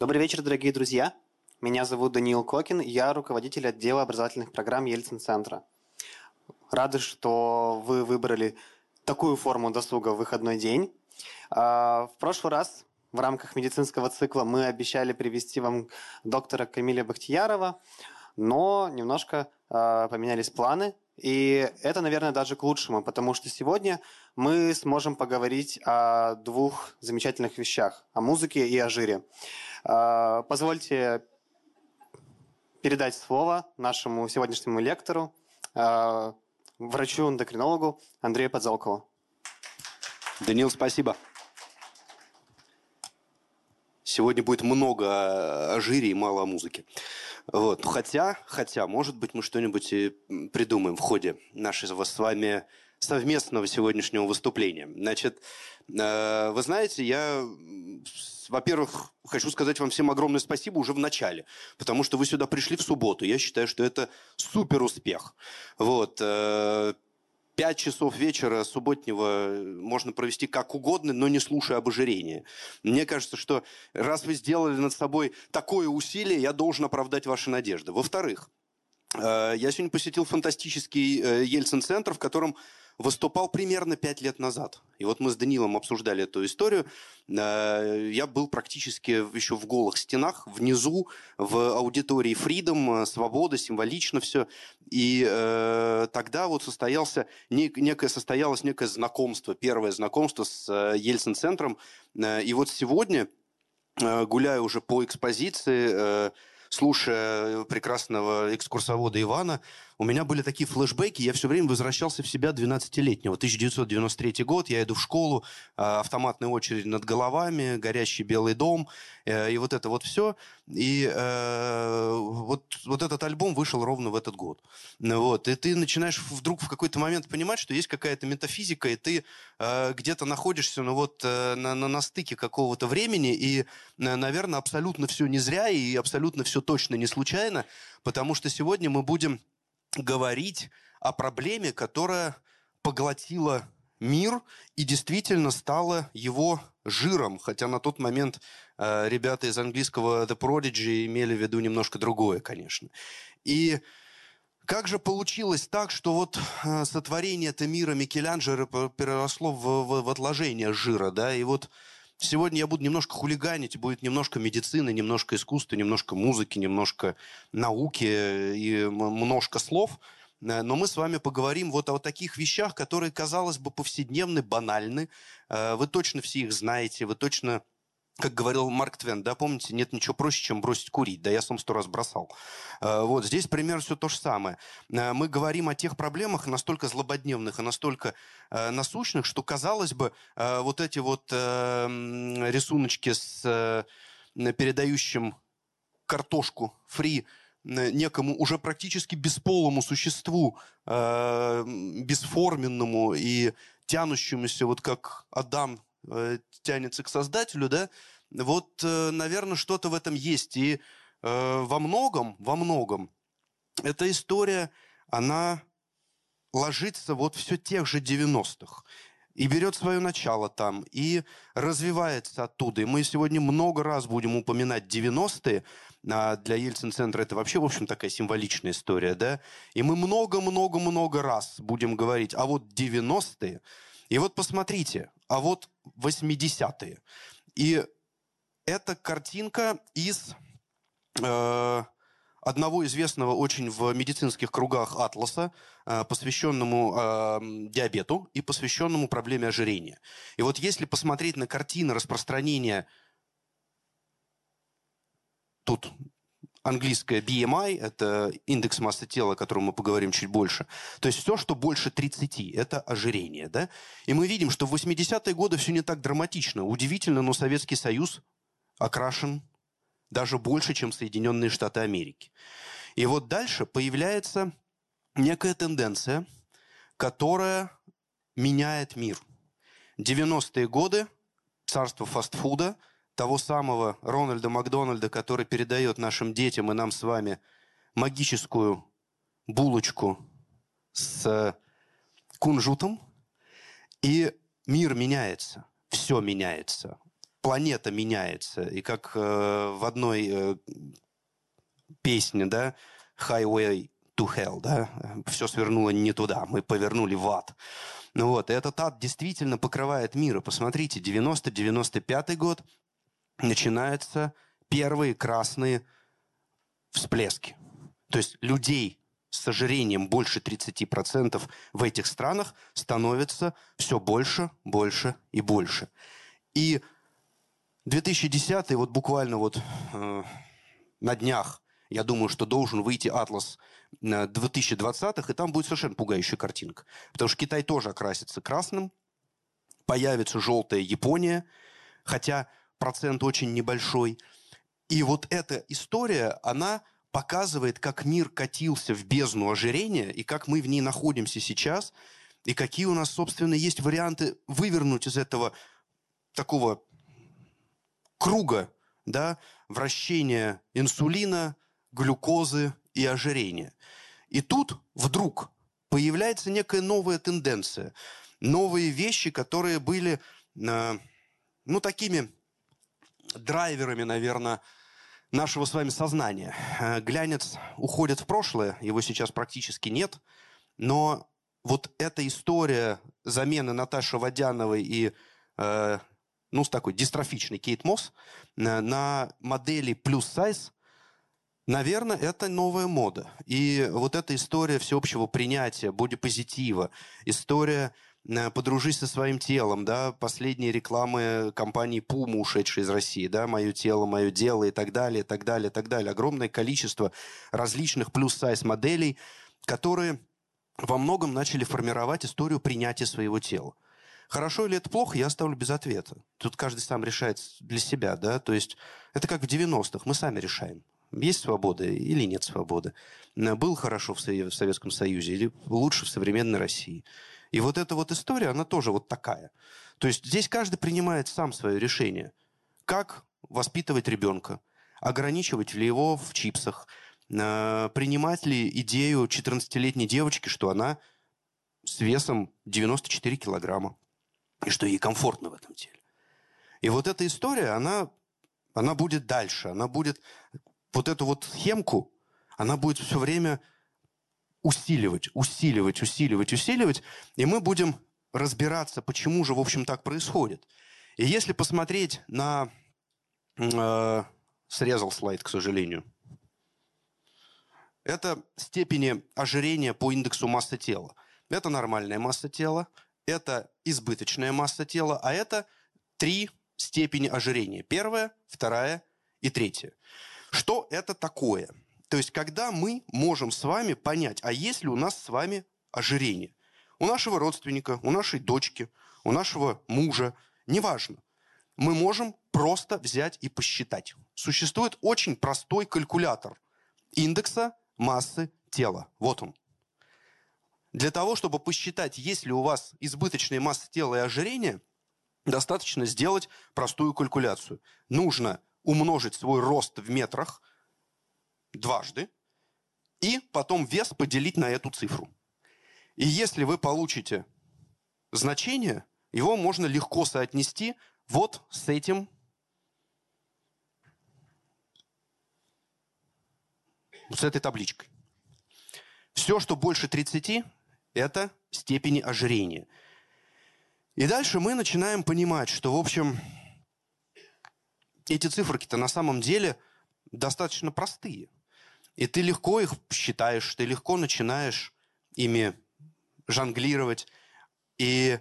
Добрый вечер, дорогие друзья. Меня зовут Даниил Кокин, я руководитель отдела образовательных программ Ельцин-центра. Рады, что вы выбрали такую форму досуга в выходной день. А, в прошлый раз в рамках медицинского цикла мы обещали привести вам доктора Камиля Бахтиярова, но немножко а, поменялись планы, и это, наверное, даже к лучшему, потому что сегодня мы сможем поговорить о двух замечательных вещах, о музыке и о жире. А, позвольте передать слово нашему сегодняшнему лектору, а, врачу-эндокринологу Андрею Подзолкову. Данил, спасибо. Сегодня будет много о жире и мало о музыке. Вот. Хотя, хотя, может быть, мы что-нибудь и придумаем в ходе нашего с вами совместного сегодняшнего выступления. Значит, э, вы знаете, я, во-первых, хочу сказать вам всем огромное спасибо уже в начале, потому что вы сюда пришли в субботу. Я считаю, что это супер успех. Вот. Э, пять часов вечера субботнего можно провести как угодно, но не слушая об. Мне кажется, что раз вы сделали над собой такое усилие, я должен оправдать ваши надежды. Во-вторых, э, я сегодня посетил фантастический Ельцин-центр, в котором выступал примерно пять лет назад. И вот мы с Данилом обсуждали эту историю. Э, я был практически еще в голых стенах, внизу, в аудитории Freedom, свобода, символично все. И э, тогда вот состоялся, некое, состоялось некое знакомство, первое знакомство с э, Ельцин-центром. Э, и вот сегодня, э, гуляя уже по экспозиции, э, слушая прекрасного экскурсовода Ивана, у меня были такие флешбеки, я все время возвращался в себя 12-летнего. 1993 год, я иду в школу, а, автоматная очередь над головами, горящий Белый дом, э, и вот это вот все. И э, вот, вот этот альбом вышел ровно в этот год. Вот. И ты начинаешь вдруг в какой-то момент понимать, что есть какая-то метафизика, и ты э, где-то находишься ну, вот, на, на, на стыке какого-то времени, и, наверное, абсолютно все не зря, и абсолютно все точно не случайно, потому что сегодня мы будем говорить о проблеме, которая поглотила мир и действительно стала его жиром, хотя на тот момент э, ребята из английского The Prodigy имели в виду немножко другое, конечно. И как же получилось так, что вот э, сотворение этого мира Микеланджело переросло в, в, в отложение жира, да, и вот Сегодня я буду немножко хулиганить, будет немножко медицины, немножко искусства, немножко музыки, немножко науки и немножко слов. Э, но мы с вами поговорим вот о таких вещах, которые, казалось бы, повседневны, банальны. Э, вы точно все их знаете, вы точно как говорил Марк Твен, да, помните, нет ничего проще, чем бросить курить, да, я сам сто раз бросал. Э, вот, здесь примерно все то же самое. Э, мы говорим о тех проблемах настолько злободневных и настолько э, насущных, что, казалось бы, вот эти вот рисуночки с передающим картошку фри некому уже практически бесполому существу, бесформенному и тянущемуся, вот как Адам тянется к Создателю, да, вот, э, наверное, что-то в этом есть. И э, во многом, во многом эта история, она ложится вот все тех же 90-х и берет свое начало там, и развивается оттуда. И мы сегодня много раз будем упоминать 90-е. А для Ельцин-центра это вообще, в общем, такая символичная история, да? И мы много-много-много раз будем говорить, а вот 90-е, и вот посмотрите, а вот 80-е. И эта картинка из э, одного известного очень в медицинских кругах атласа, э, посвященному э, диабету и посвященному проблеме ожирения. И вот если посмотреть на картины распространения тут английское BMI, это индекс массы тела, о котором мы поговорим чуть больше. То есть все, что больше 30, это ожирение. Да? И мы видим, что в 80-е годы все не так драматично. Удивительно, но Советский Союз окрашен даже больше, чем Соединенные Штаты Америки. И вот дальше появляется некая тенденция, которая меняет мир. 90-е годы, царство фастфуда – того самого Рональда Макдональда, который передает нашим детям и нам с вами магическую булочку с кунжутом, и мир меняется, все меняется. планета меняется, и как э, в одной э, песне, да, Highway to Hell, да, все свернуло не туда, мы повернули в ад. Ну вот, и этот ад действительно покрывает мир. И посмотрите, 90-95 год начинаются первые красные всплески. То есть людей с ожирением больше 30% в этих странах становится все больше, больше и больше. И 2010 вот буквально вот э, на днях, я думаю, что должен выйти атлас 2020-х, э, и там будет совершенно пугающая картинка. Потому что Китай тоже окрасится красным, появится желтая Япония, хотя процент очень небольшой. И вот эта история, она показывает, как мир катился в бездну ожирения, и как мы в ней находимся сейчас, и какие у нас, собственно, есть варианты вывернуть из этого такого круга да, вращения инсулина, глюкозы и ожирения. И тут вдруг появляется некая новая тенденция, новые вещи, которые были, э, ну, такими драйверами, наверное, нашего с вами сознания. Э, глянец уходит в прошлое, его сейчас практически нет, но вот эта история замены Наташи Водяновой и э, ну, с такой дистрофичной Кейт Мосс э, на модели плюс сайз, наверное, это новая мода. И вот эта история всеобщего принятия, бодипозитива, история подружись со своим телом, да, последние рекламы компании Puma, ушедшей из России, да, мое тело, мое дело и так далее, так далее, так далее. Огромное количество различных плюс-сайз моделей, которые во многом начали формировать историю принятия своего тела. Хорошо или это плохо, я оставлю без ответа. Тут каждый сам решает для себя, да, то есть это как в 90-х, мы сами решаем. Есть свобода или нет свободы? Был хорошо в Советском Союзе или лучше в современной России? И вот эта вот история, она тоже вот такая. То есть здесь каждый принимает сам свое решение. Как воспитывать ребенка? Ограничивать ли его в чипсах? Э, принимать ли идею 14-летней девочки, что она с весом 94 килограмма? и что ей комфортно в этом теле. И вот эта история, она, она будет дальше, она будет вот эту вот схемку, она будет все время усиливать, усиливать, усиливать, усиливать, и мы будем разбираться, почему же, в общем, так происходит. И если посмотреть на... Э, срезал слайд, к сожалению. Это степени ожирения по индексу массы тела. Это нормальная масса тела, это избыточная масса тела, а это три степени ожирения. Первая, вторая и третья. Что это такое? То есть, когда мы можем с вами понять, а есть ли у нас с вами ожирение? У нашего родственника, у нашей дочки, у нашего мужа, неважно. Мы можем просто взять и посчитать. Существует очень простой калькулятор индекса массы тела. Вот он. Для того, чтобы посчитать, есть ли у вас избыточная масса тела и ожирение, достаточно сделать простую калькуляцию. Нужно умножить свой рост в метрах дважды и потом вес поделить на эту цифру. И если вы получите значение, его можно легко соотнести вот с этим с этой табличкой. Все, что больше 30, это степени ожирения. И дальше мы начинаем понимать, что, в общем, эти циферки-то на самом деле достаточно простые. И ты легко их считаешь, ты легко начинаешь ими жонглировать, и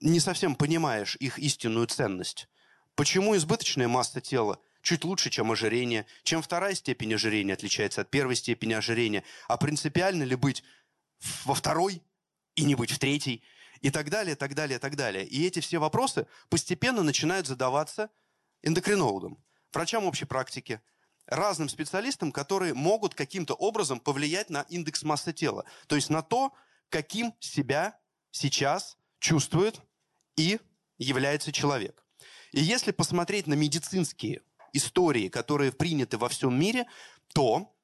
не совсем понимаешь их истинную ценность. Почему избыточная масса тела чуть лучше, чем ожирение, чем вторая степень ожирения отличается от первой степени ожирения, а принципиально ли быть во второй и не быть в третьей, и так далее, так далее, так далее. И эти все вопросы постепенно начинают задаваться эндокринологам, врачам общей практики, разным специалистам, которые могут каким-то образом повлиять на индекс массы тела. То есть на то, каким себя сейчас чувствует и является человек. И если посмотреть на медицинские истории, которые приняты во всем мире, то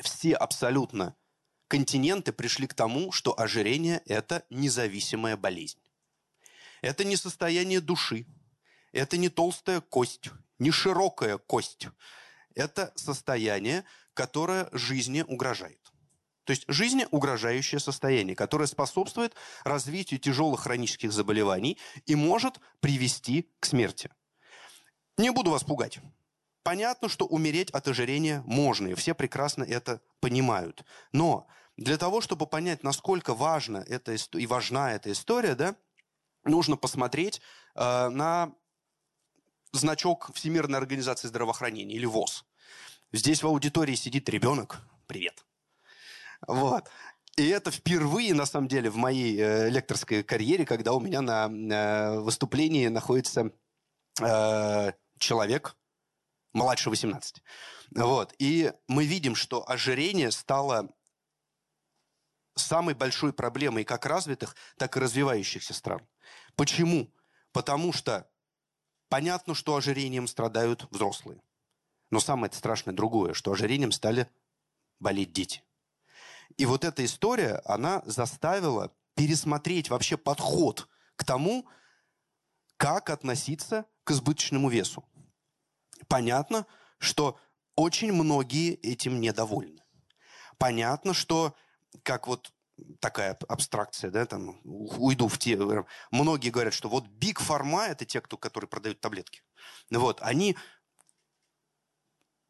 все абсолютно континенты пришли к тому, что ожирение – это независимая болезнь. Это не состояние души, это не толстая кость, не широкая кость. Это состояние, которое жизни угрожает. То есть жизни угрожающее состояние, которое способствует развитию тяжелых хронических заболеваний и может привести к смерти. Не буду вас пугать. Понятно, что умереть от ожирения можно, и все прекрасно это понимают. Но для того, чтобы понять, насколько важна эта и важна эта история, да, нужно посмотреть э, на значок Всемирной организации здравоохранения или ВОЗ. Здесь в аудитории сидит ребенок. Привет. Вот. И это впервые, на самом деле, в моей э, лекторской карьере, когда у меня на э, выступлении находится э, человек младше 18. Вот. И мы видим, что ожирение стало самой большой проблемой как развитых, так и развивающихся стран. Почему? Потому что понятно, что ожирением страдают взрослые. Но самое страшное другое, что ожирением стали болеть дети. И вот эта история, она заставила пересмотреть вообще подход к тому, как относиться к избыточному весу. Понятно, что очень многие этим недовольны. Понятно, что как вот такая абстракция, да, там, уйду в те... Многие говорят, что вот Big Pharma – это те, кто, которые продают таблетки. Вот, они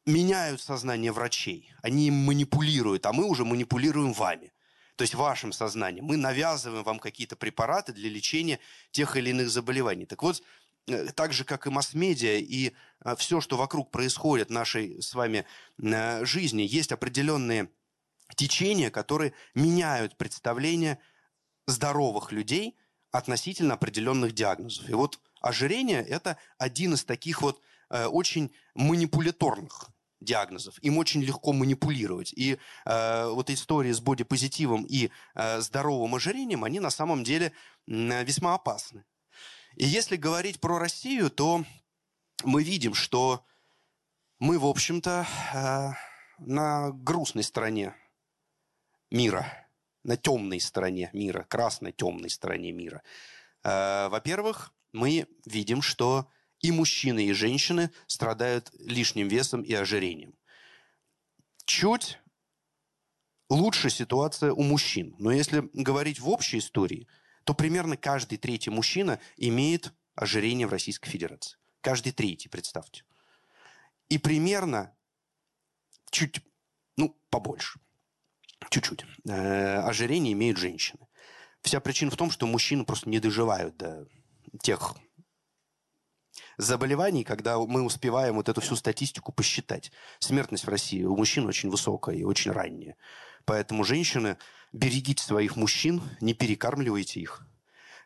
меняют сознание врачей, они им манипулируют, а мы уже манипулируем вами. То есть вашим сознанием. Мы навязываем вам какие-то препараты для лечения тех или иных заболеваний. Так вот, э, так же, как и масс-медиа, и э, все, что вокруг происходит в нашей с вами э, жизни, есть определенные течения, которые меняют представление здоровых людей относительно определенных диагнозов. И вот ожирение – это один из таких вот очень манипуляторных диагнозов. Им очень легко манипулировать. И э, вот истории с бодипозитивом и э, здоровым ожирением, они на самом деле э, весьма опасны. И если говорить про Россию, то мы видим, что мы, в общем-то, э, на грустной стороне мира, на темной стороне мира, красной темной стороне мира. Э, во-первых, мы видим, что и мужчины, и женщины страдают лишним весом и ожирением. Чуть лучше ситуация у мужчин. Но если говорить в общей истории, то примерно каждый третий мужчина имеет ожирение в Российской Федерации. Каждый третий, представьте. И примерно чуть, ну, побольше, чуть-чуть, э, ожирение имеют женщины. Вся причина в том, что мужчины просто не доживают до тех заболеваний, когда мы успеваем вот эту всю статистику посчитать. Смертность в России у мужчин очень высокая и очень ранняя. Поэтому, женщины, берегите своих мужчин, не перекармливайте их.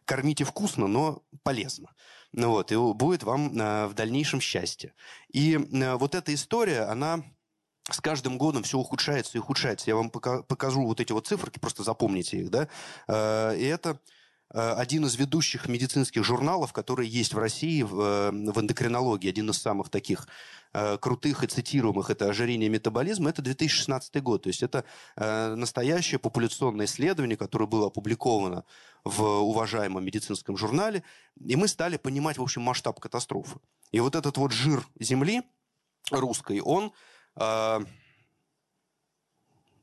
Кормите вкусно, но полезно. Ну вот, и будет вам э, в дальнейшем счастье. И э, вот эта история, она с каждым годом все ухудшается и ухудшается. Я вам пока, покажу вот эти вот циферки, просто запомните их, да. Э, и это Э, один из ведущих медицинских журналов, который есть в России в, э, в эндокринологии, один из самых таких крутых и цитируемых, это ожирение и метаболизм, это 2016 год. То есть это настоящее популяционное исследование, которое было опубликовано в уважаемом медицинском журнале, и мы стали понимать, в общем, масштаб катастрофы. И вот этот вот жир земли русской, он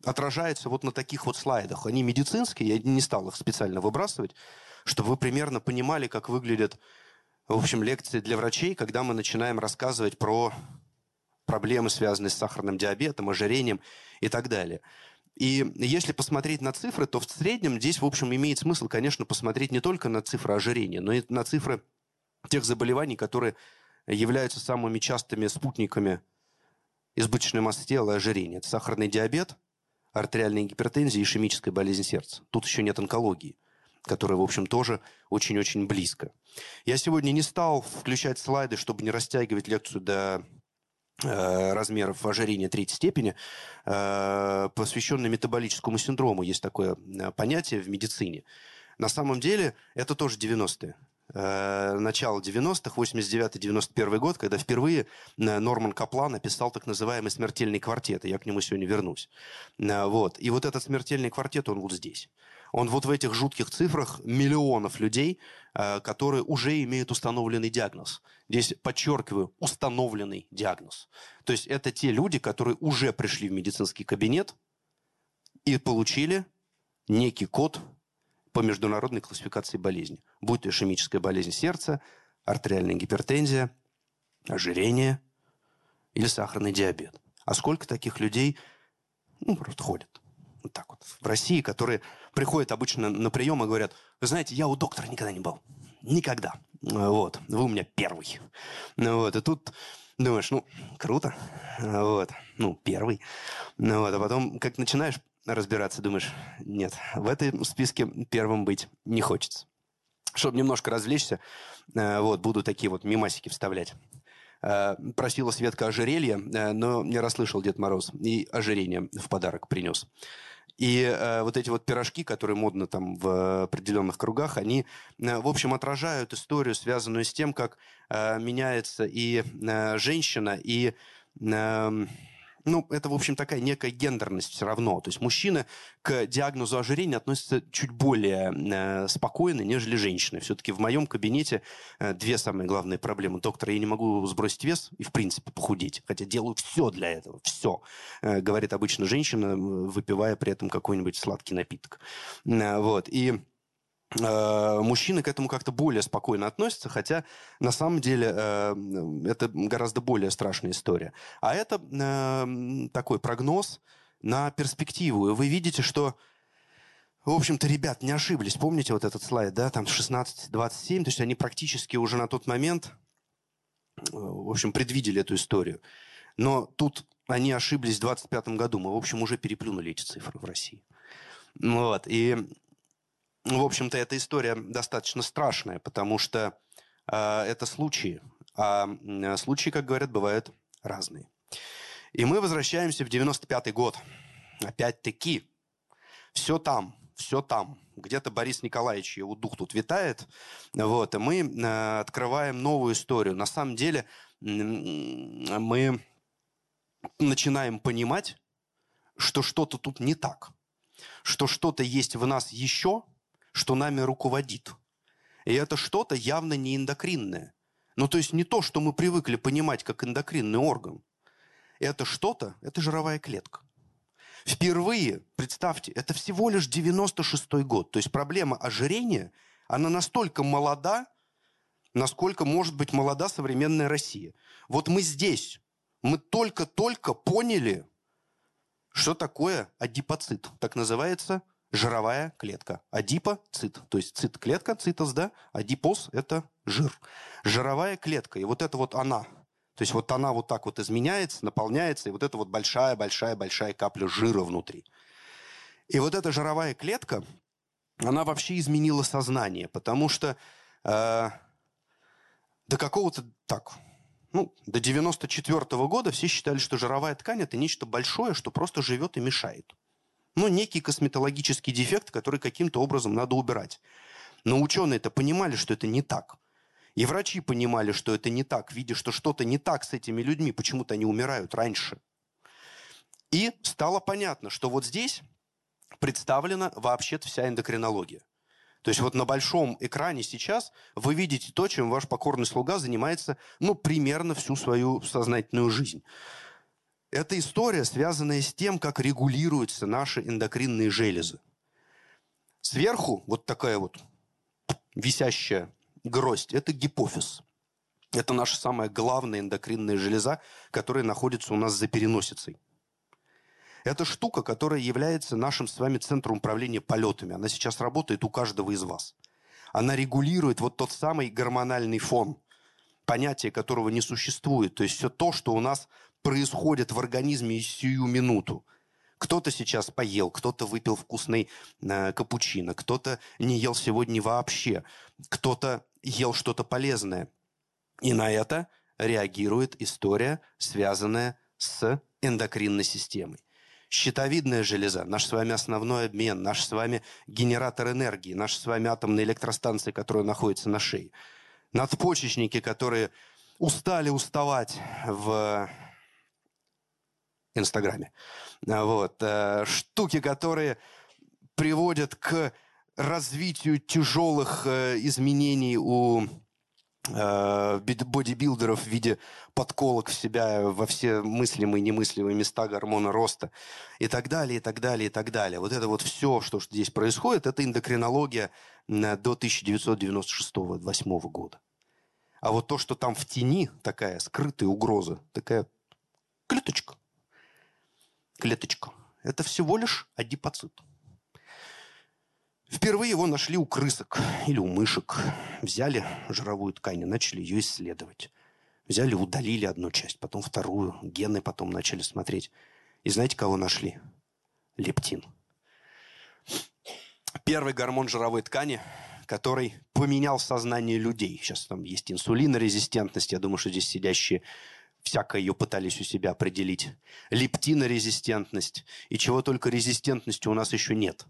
отражается вот на таких вот слайдах. Они медицинские, я не стал их специально выбрасывать, чтобы вы примерно понимали, как выглядят, в общем, лекции для врачей, когда мы начинаем рассказывать про проблемы, связанные с сахарным диабетом, ожирением и так далее. И если посмотреть на цифры, то в среднем здесь, в общем, имеет смысл, конечно, посмотреть не только на цифры ожирения, но и на цифры тех заболеваний, которые являются самыми частыми спутниками избыточной массы тела и ожирения. Это сахарный диабет – артериальной гипертензии и ишемической болезни сердца. Тут еще нет онкологии, которая, в общем, тоже очень-очень близко. Я сегодня не стал включать слайды, чтобы не растягивать лекцию до э, размеров ожирения третьей степени, э, посвященной метаболическому синдрому. Есть такое э, понятие в медицине. На самом деле это тоже 90-е. Начала 90-х, 89-91 год, когда впервые э, Норман Каплан написал так называемый смертельный квартет. И я к нему сегодня вернусь. Э, вот. И вот этот смертельный квартет, он вот здесь. Он вот в этих жутких цифрах миллионов людей, э, которые уже имеют установленный диагноз. Здесь подчеркиваю, установленный диагноз. То есть это те люди, которые уже пришли в медицинский кабинет и получили некий код по международной классификации болезни. Будь то ишемическая болезнь сердца, артериальная гипертензия, ожирение или сахарный диабет. А сколько таких людей ну, просто ходят? Вот так вот. В России, которые приходят обычно на прием и говорят, вы знаете, я у доктора никогда не был. Никогда. Вот. Вы у меня первый. Вот. И тут думаешь, ну, круто. Вот. Ну, первый. Вот. А потом, как начинаешь разбираться, думаешь, нет, в этом списке первым быть не хочется. Чтобы немножко развлечься, э, вот, буду такие вот мимасики вставлять. Э, просила Светка ожерелье, э, но не расслышал Дед Мороз, и ожерелье в подарок принес. И э, вот эти вот пирожки, которые модно там в определенных кругах, они, в общем, отражают историю, связанную с тем, как э, меняется и э, женщина, и э, ну, это, в общем, такая некая гендерность все равно. То есть мужчины к диагнозу ожирения относятся чуть более э, спокойно, нежели женщины. Все-таки в моем кабинете э, две самые главные проблемы. Доктор, я не могу сбросить вес и, в принципе, похудеть. Хотя делаю все для этого. Все. Э, говорит обычно женщина, выпивая при этом какой-нибудь сладкий напиток. Вот. И мужчины к этому как-то более спокойно относятся, хотя на самом деле э, это гораздо более страшная история. А это э, такой прогноз на перспективу. И вы видите, что в общем-то, ребят не ошиблись. Помните вот этот слайд, да, там 16-27, то есть они практически уже на тот момент, в общем, предвидели эту историю. Но тут они ошиблись в 25 году. Мы, в общем, уже переплюнули эти цифры в России. Вот. И в общем-то, эта история достаточно страшная, потому что э, это случаи. А случаи, как говорят, бывают разные. И мы возвращаемся в 95-й год. Опять-таки, все там, все там. Где-то Борис Николаевич, его дух тут витает. Вот, и мы э, открываем новую историю. На самом деле мы начинаем понимать, что что-то тут не так. Что что-то есть в нас еще – что нами руководит. И это что-то явно не эндокринное. Ну, то есть не то, что мы привыкли понимать как эндокринный орган. Это что-то, это жировая клетка. Впервые, представьте, это всего лишь 96-й год. То есть проблема ожирения, она настолько молода, насколько может быть молода современная Россия. Вот мы здесь, мы только-только поняли, что такое адипоцит. Так называется жировая клетка. Адипоцит, то есть цит-клетка, цитос, да, адипоз – это жир. Жировая клетка, и вот это вот она, то есть вот она вот так вот изменяется, наполняется, и вот это вот большая-большая-большая капля жира внутри. И вот эта жировая клетка, она вообще изменила сознание, потому что э, до какого-то, так, ну, до 94 -го года все считали, что жировая ткань – это нечто большое, что просто живет и мешает ну, некий косметологический дефект, который каким-то образом надо убирать. Но ученые-то понимали, что это не так. И врачи понимали, что это не так, видя, что что-то не так с этими людьми, почему-то они умирают раньше. И стало понятно, что вот здесь представлена вообще-то вся эндокринология. То есть вот на большом экране сейчас вы видите то, чем ваш покорный слуга занимается, ну, примерно всю свою сознательную жизнь. Это история, связанная с тем, как регулируются наши эндокринные железы. Сверху вот такая вот висящая гроздь – это гипофиз. Это наша самая главная эндокринная железа, которая находится у нас за переносицей. Это штука, которая является нашим с вами центром управления полетами. Она сейчас работает у каждого из вас. Она регулирует вот тот самый гормональный фон, понятие которого не существует. То есть все то, что у нас происходит в организме сию минуту. Кто-то сейчас поел, кто-то выпил вкусный э, капучино, кто-то не ел сегодня вообще, кто-то ел что-то полезное. И на это реагирует история, связанная с эндокринной системой. Щитовидная железа, наш с вами основной обмен, наш с вами генератор энергии, наша с вами атомная электростанция, которая находится на шее. Надпочечники, которые устали уставать в Инстаграме. А, вот. Э, штуки, которые приводят к развитию тяжелых э, изменений у э, бодибилдеров в виде подколок в себя во все мыслимые и немыслимые места гормона роста и так далее, и так далее, и так далее. Вот это вот все, что здесь происходит, это эндокринология до 1996-2008 года. А вот то, что там в тени, такая скрытая угроза, такая клеточка, клеточка, это всего лишь адипоцит. Впервые его нашли у крысок или у мышек. Взяли жировую ткань и начали ее исследовать. Взяли, удалили одну часть, потом вторую. Гены потом начали смотреть. И знаете, кого нашли? Лептин. Первый гормон жировой ткани, который поменял сознание людей. Сейчас там есть инсулинорезистентность. Я думаю, что здесь сидящие всякое ее пытались у себя определить. Лептинорезистентность. И чего только резистентности у нас еще нет.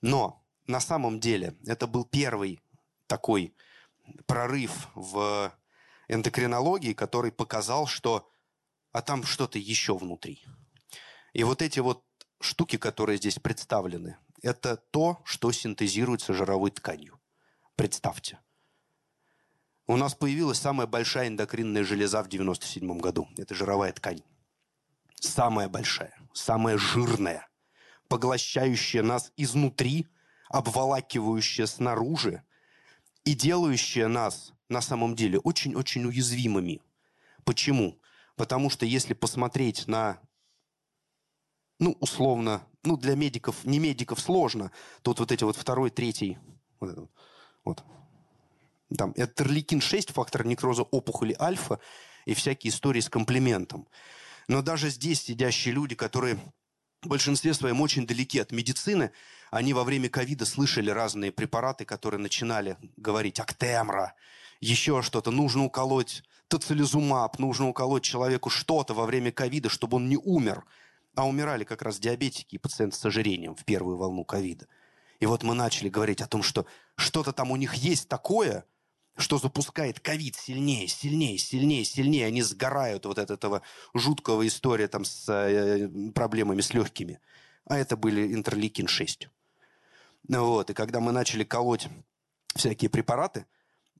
Но на самом деле это был первый такой прорыв в эндокринологии, который показал, что а там что-то еще внутри. И вот эти вот штуки, которые здесь представлены, это то, что синтезируется жировой тканью. Представьте. У нас появилась самая большая эндокринная железа в 97 году. Это жировая ткань. Самая большая, самая жирная, поглощающая нас изнутри обволакивающая снаружи и делающая нас на самом деле очень-очень уязвимыми. Почему? Потому что если посмотреть на, ну, условно, ну, для медиков, не медиков сложно, тут вот эти вот второй, третий, вот, вот там, это Терликин-6, фактор некроза опухоли альфа и всякие истории с комплиментом. Но даже здесь сидящие люди, которые в большинстве своем очень далеки от медицины, они во время ковида слышали разные препараты, которые начинали говорить «Актемра», еще что-то, нужно уколоть тоцилизумаб, нужно уколоть человеку что-то во время ковида, чтобы он не умер. А умирали как раз диабетики и пациенты с ожирением в первую волну ковида. И вот мы начали говорить о том, что что-то там у них есть такое, что запускает ковид сильнее, сильнее, сильнее, сильнее. Они сгорают вот от этого жуткого история там с э, проблемами с легкими. А это были интерлейкин-6. Вот. И когда мы начали колоть всякие препараты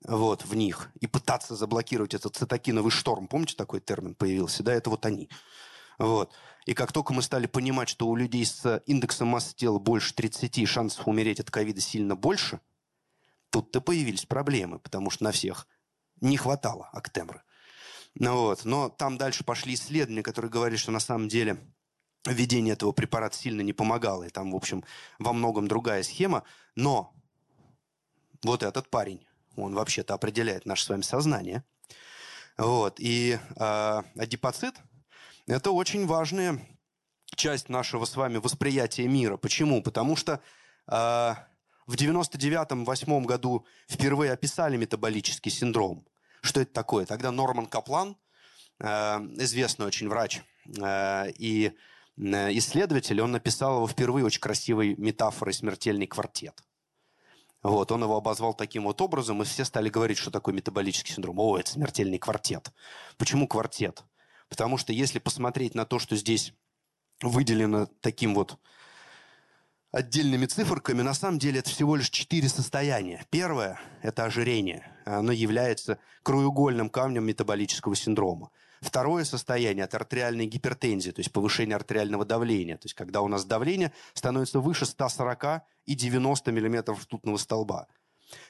вот, в них и пытаться заблокировать этот цитокиновый шторм, помните, такой термин появился? Да, это вот они. Вот. И как только мы стали понимать, что у людей с индексом массы тела больше 30, шансов умереть от ковида сильно больше, тут-то появились проблемы, потому что на всех не хватало Актемры. Ну вот. Но там дальше пошли исследования, которые говорили, что на самом деле введение этого препарата сильно не помогало. И там, в общем, во многом другая схема. Но вот этот парень, он вообще-то определяет наше с вами сознание. Вот. И э, адипоцит – это очень важная часть нашего с вами восприятия мира. Почему? Потому что э, в 99-8 году впервые описали метаболический синдром. Что это такое? Тогда Норман Каплан, э, известный очень врач, э, и Э, исследователь, он написал его впервые очень красивой метафорой «Смертельный квартет». Вот, он его обозвал таким вот образом, и все стали говорить, что такое метаболический синдром. О, это смертельный квартет. Почему квартет? Потому что если посмотреть на то, что здесь выделено таким вот отдельными циферками, на самом деле это всего лишь четыре состояния. Первое – это ожирение. Оно является краеугольным камнем метаболического синдрома. Второе состояние – это артериальная гипертензия, то есть повышение артериального давления. То есть когда у нас давление становится выше 140 и 90 мм ртутного столба.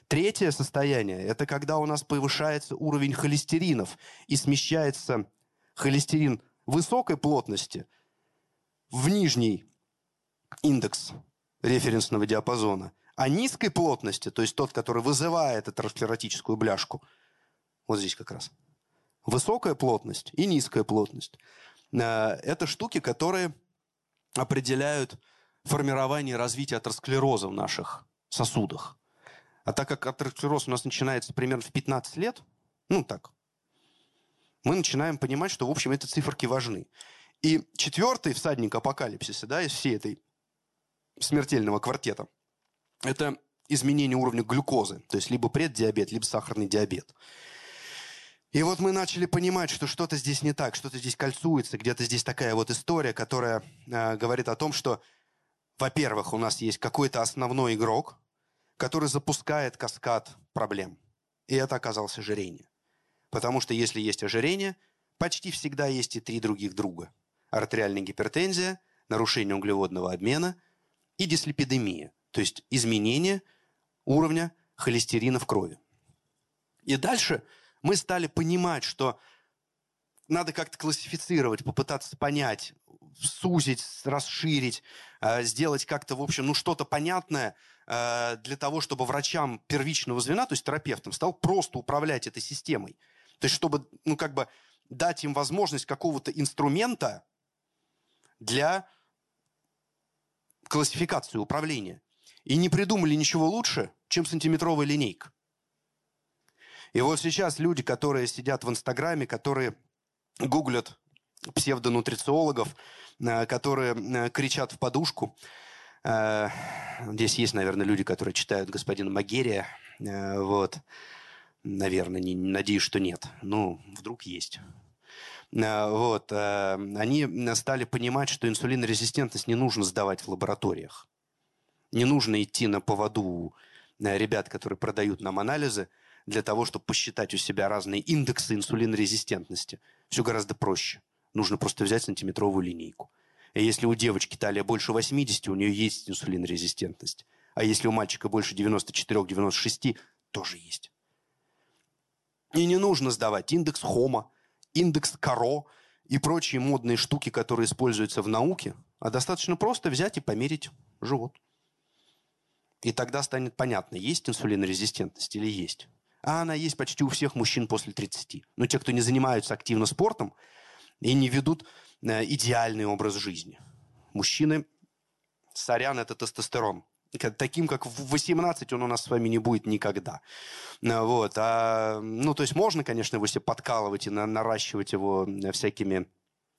Третье состояние – это когда у нас повышается уровень холестеринов и смещается холестерин высокой плотности в нижний индекс референсного диапазона, а низкой плотности, то есть тот, который вызывает атеросклеротическую бляшку, вот здесь как раз – Высокая плотность и низкая плотность. Э, это штуки, которые определяют формирование и развитие атеросклероза в наших сосудах. А так как атеросклероз у нас начинается примерно в 15 лет, ну так, мы начинаем понимать, что, в общем, эти циферки важны. И четвертый всадник апокалипсиса, да, из всей этой смертельного квартета, это изменение уровня глюкозы, то есть либо преддиабет, либо сахарный диабет. И вот мы начали понимать, что что-то здесь не так, что-то здесь кольцуется, где-то здесь такая вот история, которая э, говорит о том, что, во-первых, у нас есть какой-то основной игрок, который запускает каскад проблем. И это оказалось ожирение. Потому что если есть ожирение, почти всегда есть и три других друга. Артериальная гипертензия, нарушение углеводного обмена и дислепидемия, то есть изменение уровня холестерина в крови. И дальше мы стали понимать, что надо как-то классифицировать, попытаться понять, сузить, расширить, э, сделать как-то, в общем, ну что-то понятное э, для того, чтобы врачам первичного звена, то есть терапевтам, стал просто управлять этой системой. То есть чтобы, ну как бы дать им возможность какого-то инструмента для классификации управления. И не придумали ничего лучше, чем сантиметровая линейка. И вот сейчас люди, которые сидят в Инстаграме, которые гуглят псевдонутрициологов, э, которые э, кричат в подушку. Э, здесь есть, наверное, люди, которые читают господина Магерия. Вот. Наверное, не, надеюсь, что нет. Ну, вдруг есть. Вот. Они стали понимать, что инсулинорезистентность не нужно сдавать в лабораториях. Не нужно идти на поводу ребят, которые продают нам анализы, для того, чтобы посчитать у себя разные индексы инсулинорезистентности. Все гораздо проще. Нужно просто взять сантиметровую линейку. И если у девочки талия больше 80, у нее есть инсулинорезистентность. А если у мальчика больше 94-96, тоже есть. И не нужно сдавать индекс Хома, индекс Каро и прочие модные штуки, которые используются в науке, а достаточно просто взять и померить живот. И тогда станет понятно, есть инсулинорезистентность или есть а она есть почти у всех мужчин после 30. Но те, кто не занимаются активно спортом и не ведут э, идеальный образ жизни. Мужчины, сорян, это тестостерон. Таким, как в 18, он у нас с вами не будет никогда. Э, вот. А, ну, то есть можно, конечно, его себе подкалывать и на, наращивать его э, всякими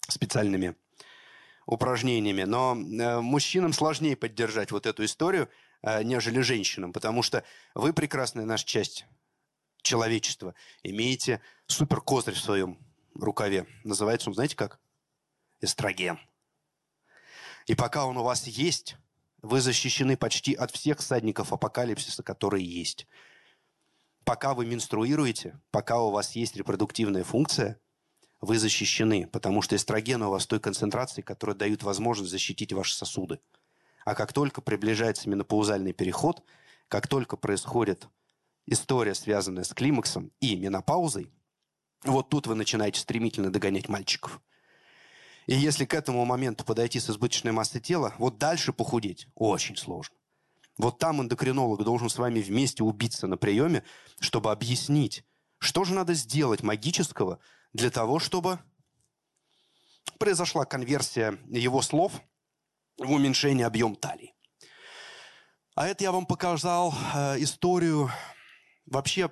специальными упражнениями, но э, мужчинам сложнее поддержать вот эту историю, э, нежели женщинам, потому что вы прекрасная наша часть человечества, имеете суперкозырь в своем рукаве. Называется он, знаете как? Эстроген. И пока он у вас есть, вы защищены почти от всех садников апокалипсиса, которые есть. Пока вы менструируете, пока у вас есть репродуктивная функция, вы защищены, потому что эстроген у вас той концентрации, которая дает возможность защитить ваши сосуды. А как только приближается менопаузальный переход, как только происходит история, связанная с климаксом и менопаузой, вот тут вы начинаете стремительно догонять мальчиков. И если к этому моменту подойти с избыточной массой тела, вот дальше похудеть очень сложно. Вот там эндокринолог должен с вами вместе убиться на приеме, чтобы объяснить, что же надо сделать магического для того, чтобы произошла конверсия его слов в уменьшение объем талии. А это я вам показал э, историю вообще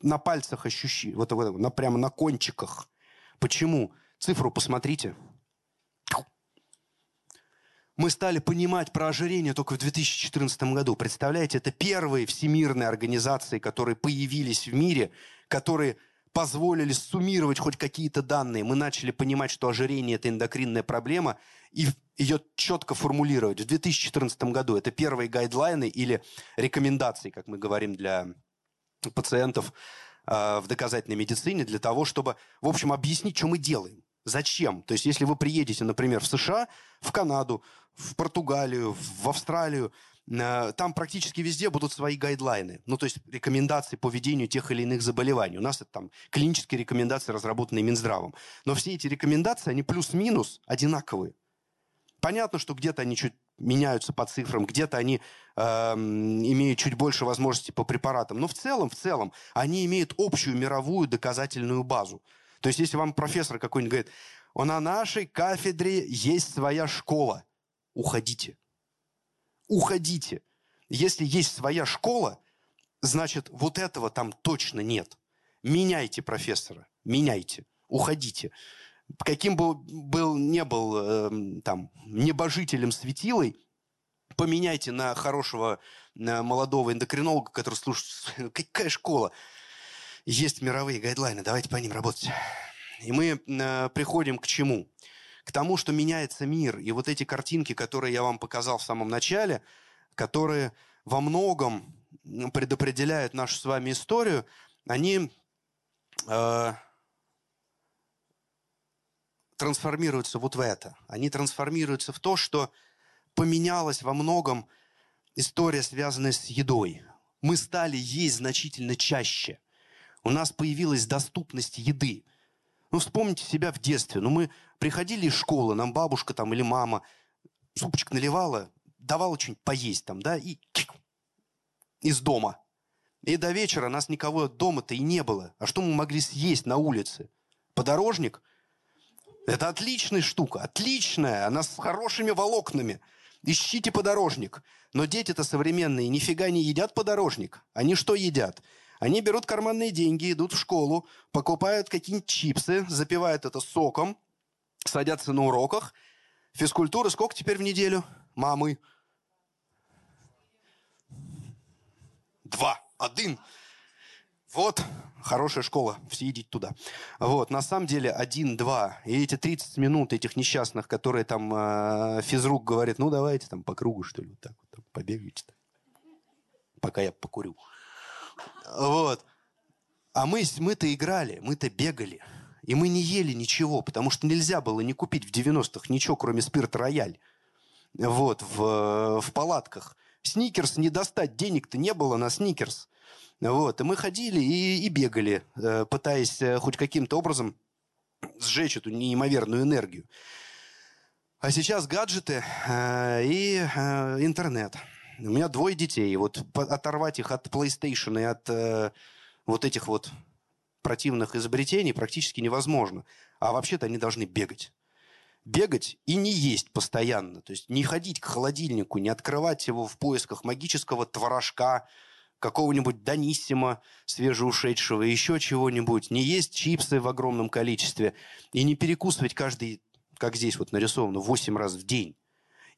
на пальцах ощущи, вот, вот на, прямо на кончиках. Почему? Цифру посмотрите. Мы стали понимать про ожирение только в 2014 году. Представляете, это первые всемирные организации, которые появились в мире, которые позволили суммировать хоть какие-то данные. Мы начали понимать, что ожирение – это эндокринная проблема, и ее четко формулировать. В 2014 году это первые гайдлайны или рекомендации, как мы говорим для пациентов э, в доказательной медицине, для того, чтобы, в общем, объяснить, что мы делаем. Зачем? То есть, если вы приедете, например, в США, в Канаду, в Португалию, в Австралию, э, там практически везде будут свои гайдлайны. Ну, то есть рекомендации по ведению тех или иных заболеваний. У нас это там клинические рекомендации, разработанные Минздравом. Но все эти рекомендации, они плюс-минус одинаковые. Понятно, что где-то они чуть меняются по цифрам, где-то они э, имеют чуть больше возможностей по препаратам. Но в целом, в целом, они имеют общую мировую доказательную базу. То есть, если вам профессор какой-нибудь говорит, на нашей кафедре есть своя школа, уходите. Уходите. Если есть своя школа, значит, вот этого там точно нет. Меняйте профессора, меняйте, уходите каким бы был, не был э, там небожителем светилой, поменяйте на хорошего на молодого эндокринолога, который слушает, какая школа. Есть мировые гайдлайны, давайте по ним работать. И мы э, приходим к чему? К тому, что меняется мир. И вот эти картинки, которые я вам показал в самом начале, которые во многом предопределяют нашу с вами историю, они э, трансформируются вот в это. Они трансформируются в то, что поменялась во многом история, связанная с едой. Мы стали есть значительно чаще. У нас появилась доступность еды. Ну, вспомните себя в детстве. Ну, мы приходили из школы, нам бабушка там или мама супчик наливала, давала что-нибудь поесть там, да, и из дома. И до вечера нас никого дома-то и не было. А что мы могли съесть на улице? Подорожник? Это отличная штука, отличная, она с хорошими волокнами. Ищите подорожник. Но дети-то современные нифига не едят подорожник. Они что едят? Они берут карманные деньги, идут в школу, покупают какие-нибудь чипсы, запивают это соком, садятся на уроках. Физкультура сколько теперь в неделю? Мамы. Два. Один. Вот, хорошая школа, все идите туда. Вот, на самом деле, один-два. И эти 30 минут этих несчастных, которые там э, физрук говорит, ну, давайте там по кругу, что ли, вот так вот, там, побегайте. Пока я покурю. Вот. А мы, мы-то играли, мы-то бегали. И мы не ели ничего, потому что нельзя было не купить в 90-х ничего, кроме спирт-рояль. Вот, в, в палатках. Сникерс не достать, денег-то не было на сникерс. Вот, и мы ходили и, и бегали, э, пытаясь э, хоть каким-то образом сжечь эту неимоверную энергию. А сейчас гаджеты э, и э, интернет. У меня двое детей. Вот оторвать их от PlayStation и от э, вот этих вот противных изобретений практически невозможно. А вообще-то они должны бегать. Бегать и не есть постоянно. То есть не ходить к холодильнику, не открывать его в поисках магического творожка, какого-нибудь Даниссима свежеушедшего, еще чего-нибудь. Не есть чипсы в огромном количестве. И не перекусывать каждый, как здесь вот нарисовано, 8 раз в день.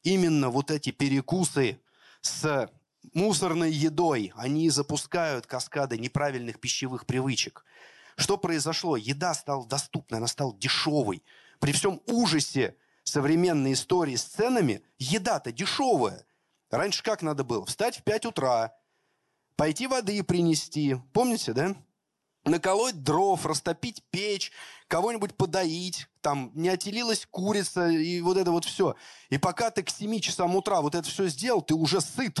Именно вот эти перекусы с мусорной едой, они запускают каскады неправильных пищевых привычек. Что произошло? Еда стала доступной, она стала дешевой. При всем ужасе современной истории с ценами, еда-то дешевая. Раньше как надо было? Встать в 5 утра, пойти воды принести. Помните, да? наколоть дров, растопить печь, кого-нибудь подоить, там не отелилась курица и вот это вот все. И пока ты к 7 часам утра вот это все сделал, ты уже сыт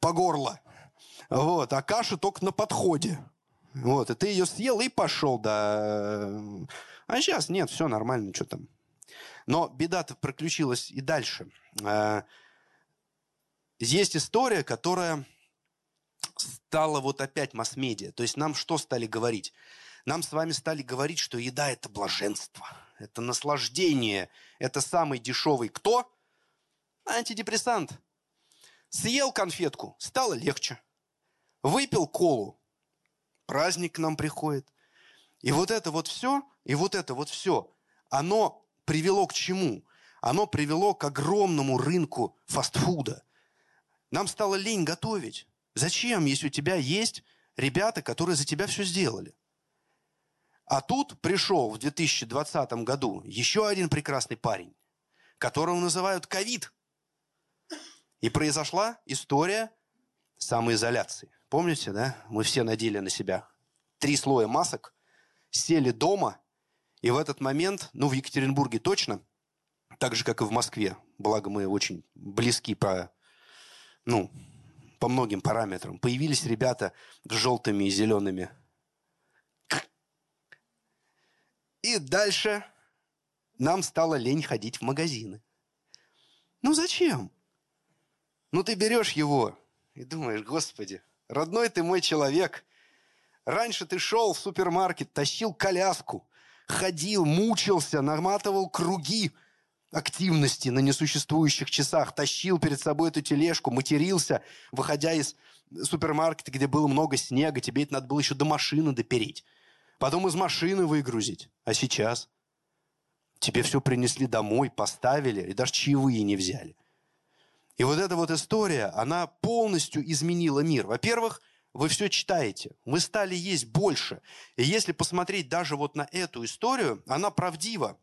по горло. Вот, а каша только на подходе. Вот, и ты ее съел и пошел, да. А сейчас нет, все нормально, что там. Но беда-то приключилась и дальше. А, есть история, которая стала вот опять масс-медиа. То есть нам что стали говорить? Нам с вами стали говорить, что еда – это блаженство, это наслаждение, это самый дешевый кто? Антидепрессант. Съел конфетку, стало легче. Выпил колу, праздник к нам приходит. И вот это вот все, и вот это вот все, оно привело к чему? Оно привело к огромному рынку фастфуда. Нам стало лень готовить. Зачем, если у тебя есть ребята, которые за тебя все сделали? А тут пришел в 2020 году еще один прекрасный парень, которого называют ковид. И произошла история самоизоляции. Помните, да? Мы все надели на себя три слоя масок, сели дома, и в этот момент, ну, в Екатеринбурге точно, так же, как и в Москве, благо мы очень близки по, ну, по многим параметрам. Появились ребята с желтыми и зелеными. И дальше нам стало лень ходить в магазины. Ну зачем? Ну ты берешь его и думаешь, господи, родной ты мой человек. Раньше ты шел в супермаркет, тащил коляску, ходил, мучился, наматывал круги – активности на несуществующих часах, тащил перед собой эту тележку, матерился, выходя из супермаркета, где было много снега, тебе это надо было еще до машины допереть. Потом из машины выгрузить. А сейчас? Тебе все принесли домой, поставили, и даже чаевые не взяли. И вот эта вот история, она полностью изменила мир. Во-первых, вы все читаете, вы стали есть больше. И если посмотреть даже вот на эту историю, она правдива.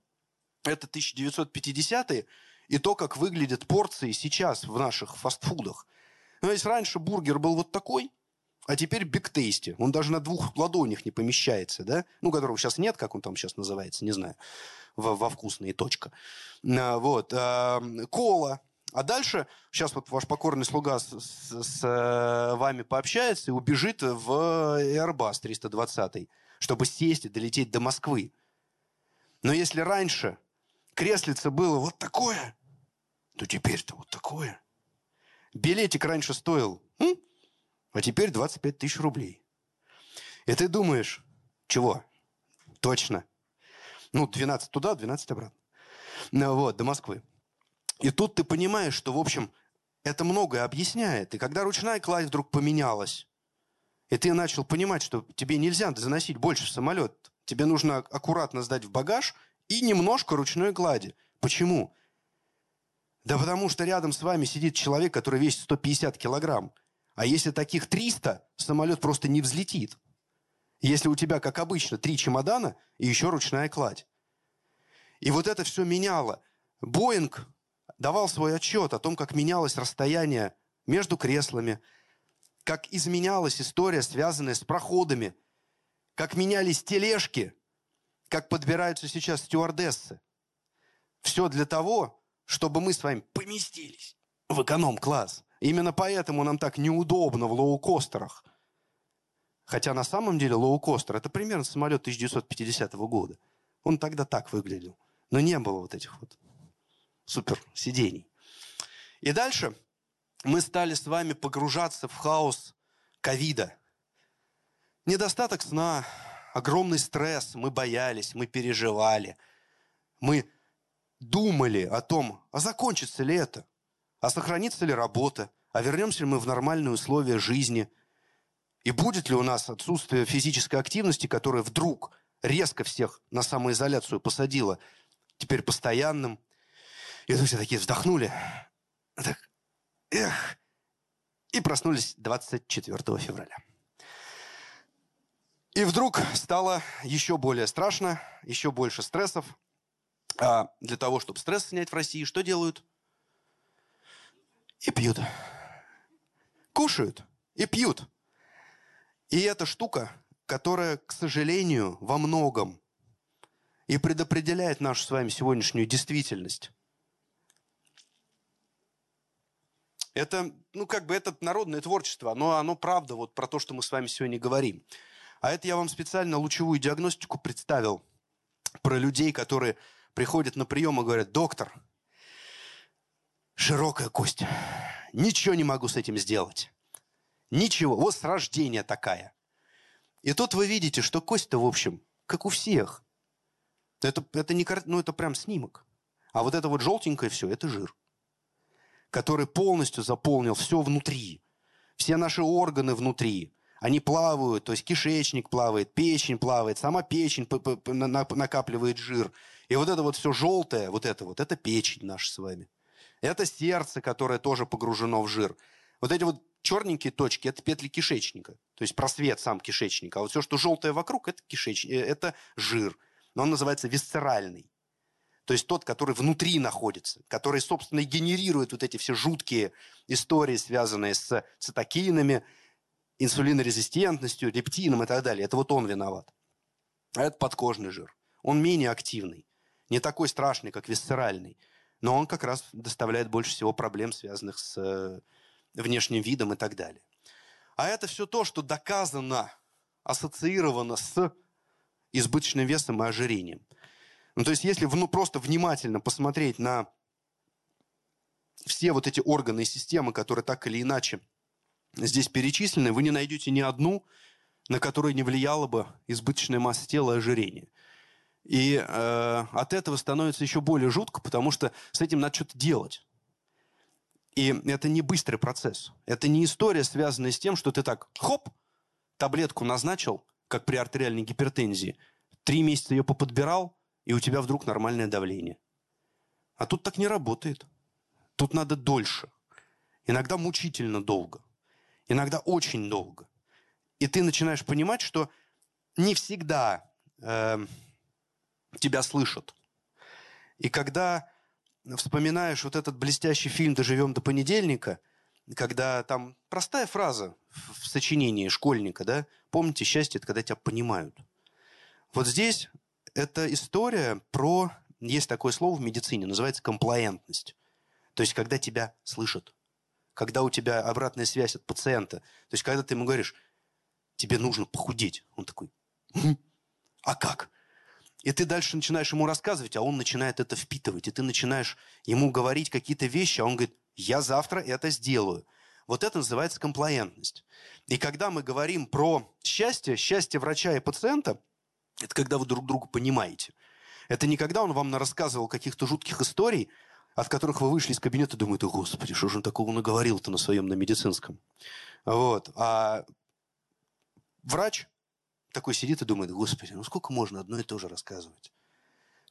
Это 1950-е и то, как выглядят порции сейчас в наших фастфудах. Но если раньше бургер был вот такой, а теперь бигтейсти. Он даже на двух ладонях не помещается, да? Ну, которого сейчас нет, как он там сейчас называется, не знаю. Во, во вкусные точка. А, вот. А, кола. А дальше сейчас вот ваш покорный слуга с, с, с э, вами пообщается и убежит в Airbus 320, чтобы сесть и долететь до Москвы. Но если раньше креслице было вот такое, то теперь-то вот такое. Билетик раньше стоил, м? А теперь 25 тысяч рублей. И ты думаешь, чего? Точно. Ну, 12 туда, 12 обратно. Ну, вот, до Москвы. И тут ты понимаешь, что, в общем, это многое объясняет. И когда ручная кладь вдруг поменялась, и ты начал понимать, что тебе нельзя заносить больше в самолет, тебе нужно аккуратно сдать в багаж и немножко ручной клади. Почему? Да потому что рядом с вами сидит человек, который весит 150 килограмм. А если таких 300, самолет просто не взлетит. Если у тебя, как обычно, три чемодана и еще ручная кладь. И вот это все меняло. Боинг давал свой отчет о том, как менялось расстояние между креслами, как изменялась история, связанная с проходами, как менялись тележки, как подбираются сейчас стюардессы. Все для того, чтобы мы с вами поместились в эконом-класс. Именно поэтому нам так неудобно в лоукостерах. Хотя на самом деле лоукостер – это примерно самолет 1950 года. Он тогда так выглядел. Но не было вот этих вот супер сидений. И дальше мы стали с вами погружаться в хаос ковида. Недостаток сна, огромный стресс, мы боялись, мы переживали. Мы думали о том, а закончится ли это, а сохранится ли работа, а вернемся ли мы в нормальные условия жизни, и будет ли у нас отсутствие физической активности, которая вдруг резко всех на самоизоляцию посадила, теперь постоянным – и тут все такие вздохнули. Так, эх. И проснулись 24 февраля. И вдруг стало еще более страшно, еще больше стрессов. А для того, чтобы стресс снять в России, что делают? И пьют. Кушают и пьют. И эта штука, которая, к сожалению, во многом и предопределяет нашу с вами сегодняшнюю действительность. Это, ну, как бы, это народное творчество, но оно правда вот про то, что мы с вами сегодня говорим. А это я вам специально лучевую диагностику представил про людей, которые приходят на прием и говорят, доктор, широкая кость, ничего не могу с этим сделать. Ничего, вот с рождения такая. И тут вы видите, что кость-то, в общем, как у всех. Это, это, не, ну, это прям снимок. А вот это вот желтенькое все, это жир который полностью заполнил все внутри. Все наши органы внутри. Они плавают, то есть кишечник плавает, печень плавает, сама печень накапливает жир. И вот это вот все желтое, вот это вот, это печень наша с вами. Это сердце, которое тоже погружено в жир. Вот эти вот черненькие точки – это петли кишечника, то есть просвет сам кишечника. А вот все, что желтое вокруг – это, кишечник, э, это жир. Но он называется висцеральный. То есть тот, который внутри находится, который, собственно, и генерирует вот эти все жуткие истории, связанные с цитокинами, инсулинорезистентностью, лептином и так далее. Это вот он виноват. А это подкожный жир. Он менее активный, не такой страшный, как висцеральный. Но он как раз доставляет больше всего проблем, связанных с э, внешним видом и так далее. А это все то, что доказано, ассоциировано с избыточным весом и ожирением. Ну, то есть, если ну, просто внимательно посмотреть на все вот эти органы и системы, которые так или иначе здесь перечислены, вы не найдете ни одну, на которую не влияла бы избыточная масса тела и ожирение. И э, от этого становится еще более жутко, потому что с этим надо что-то делать. И это не быстрый процесс. Это не история, связанная с тем, что ты так, хоп, таблетку назначил, как при артериальной гипертензии, три месяца ее поподбирал, и у тебя вдруг нормальное давление. А тут так не работает. Тут надо дольше. Иногда мучительно долго. Иногда очень долго. И ты начинаешь понимать, что не всегда э, тебя слышат. И когда вспоминаешь вот этот блестящий фильм «Доживем до понедельника», когда там простая фраза в сочинении школьника, да, помните, счастье – это когда тебя понимают. Вот здесь это история про, есть такое слово в медицине, называется комплаентность. То есть, когда тебя слышат, когда у тебя обратная связь от пациента. То есть, когда ты ему говоришь, тебе нужно похудеть. Он такой, «Хм, а как? И ты дальше начинаешь ему рассказывать, а он начинает это впитывать. И ты начинаешь ему говорить какие-то вещи, а он говорит, я завтра это сделаю. Вот это называется комплаентность. И когда мы говорим про счастье, счастье врача и пациента, это когда вы друг друга понимаете. Это не когда он вам рассказывал каких-то жутких историй, от которых вы вышли из кабинета и думаете, господи, что же он такого наговорил-то на своем, на медицинском. Вот. А врач такой сидит и думает, господи, ну сколько можно одно и то же рассказывать?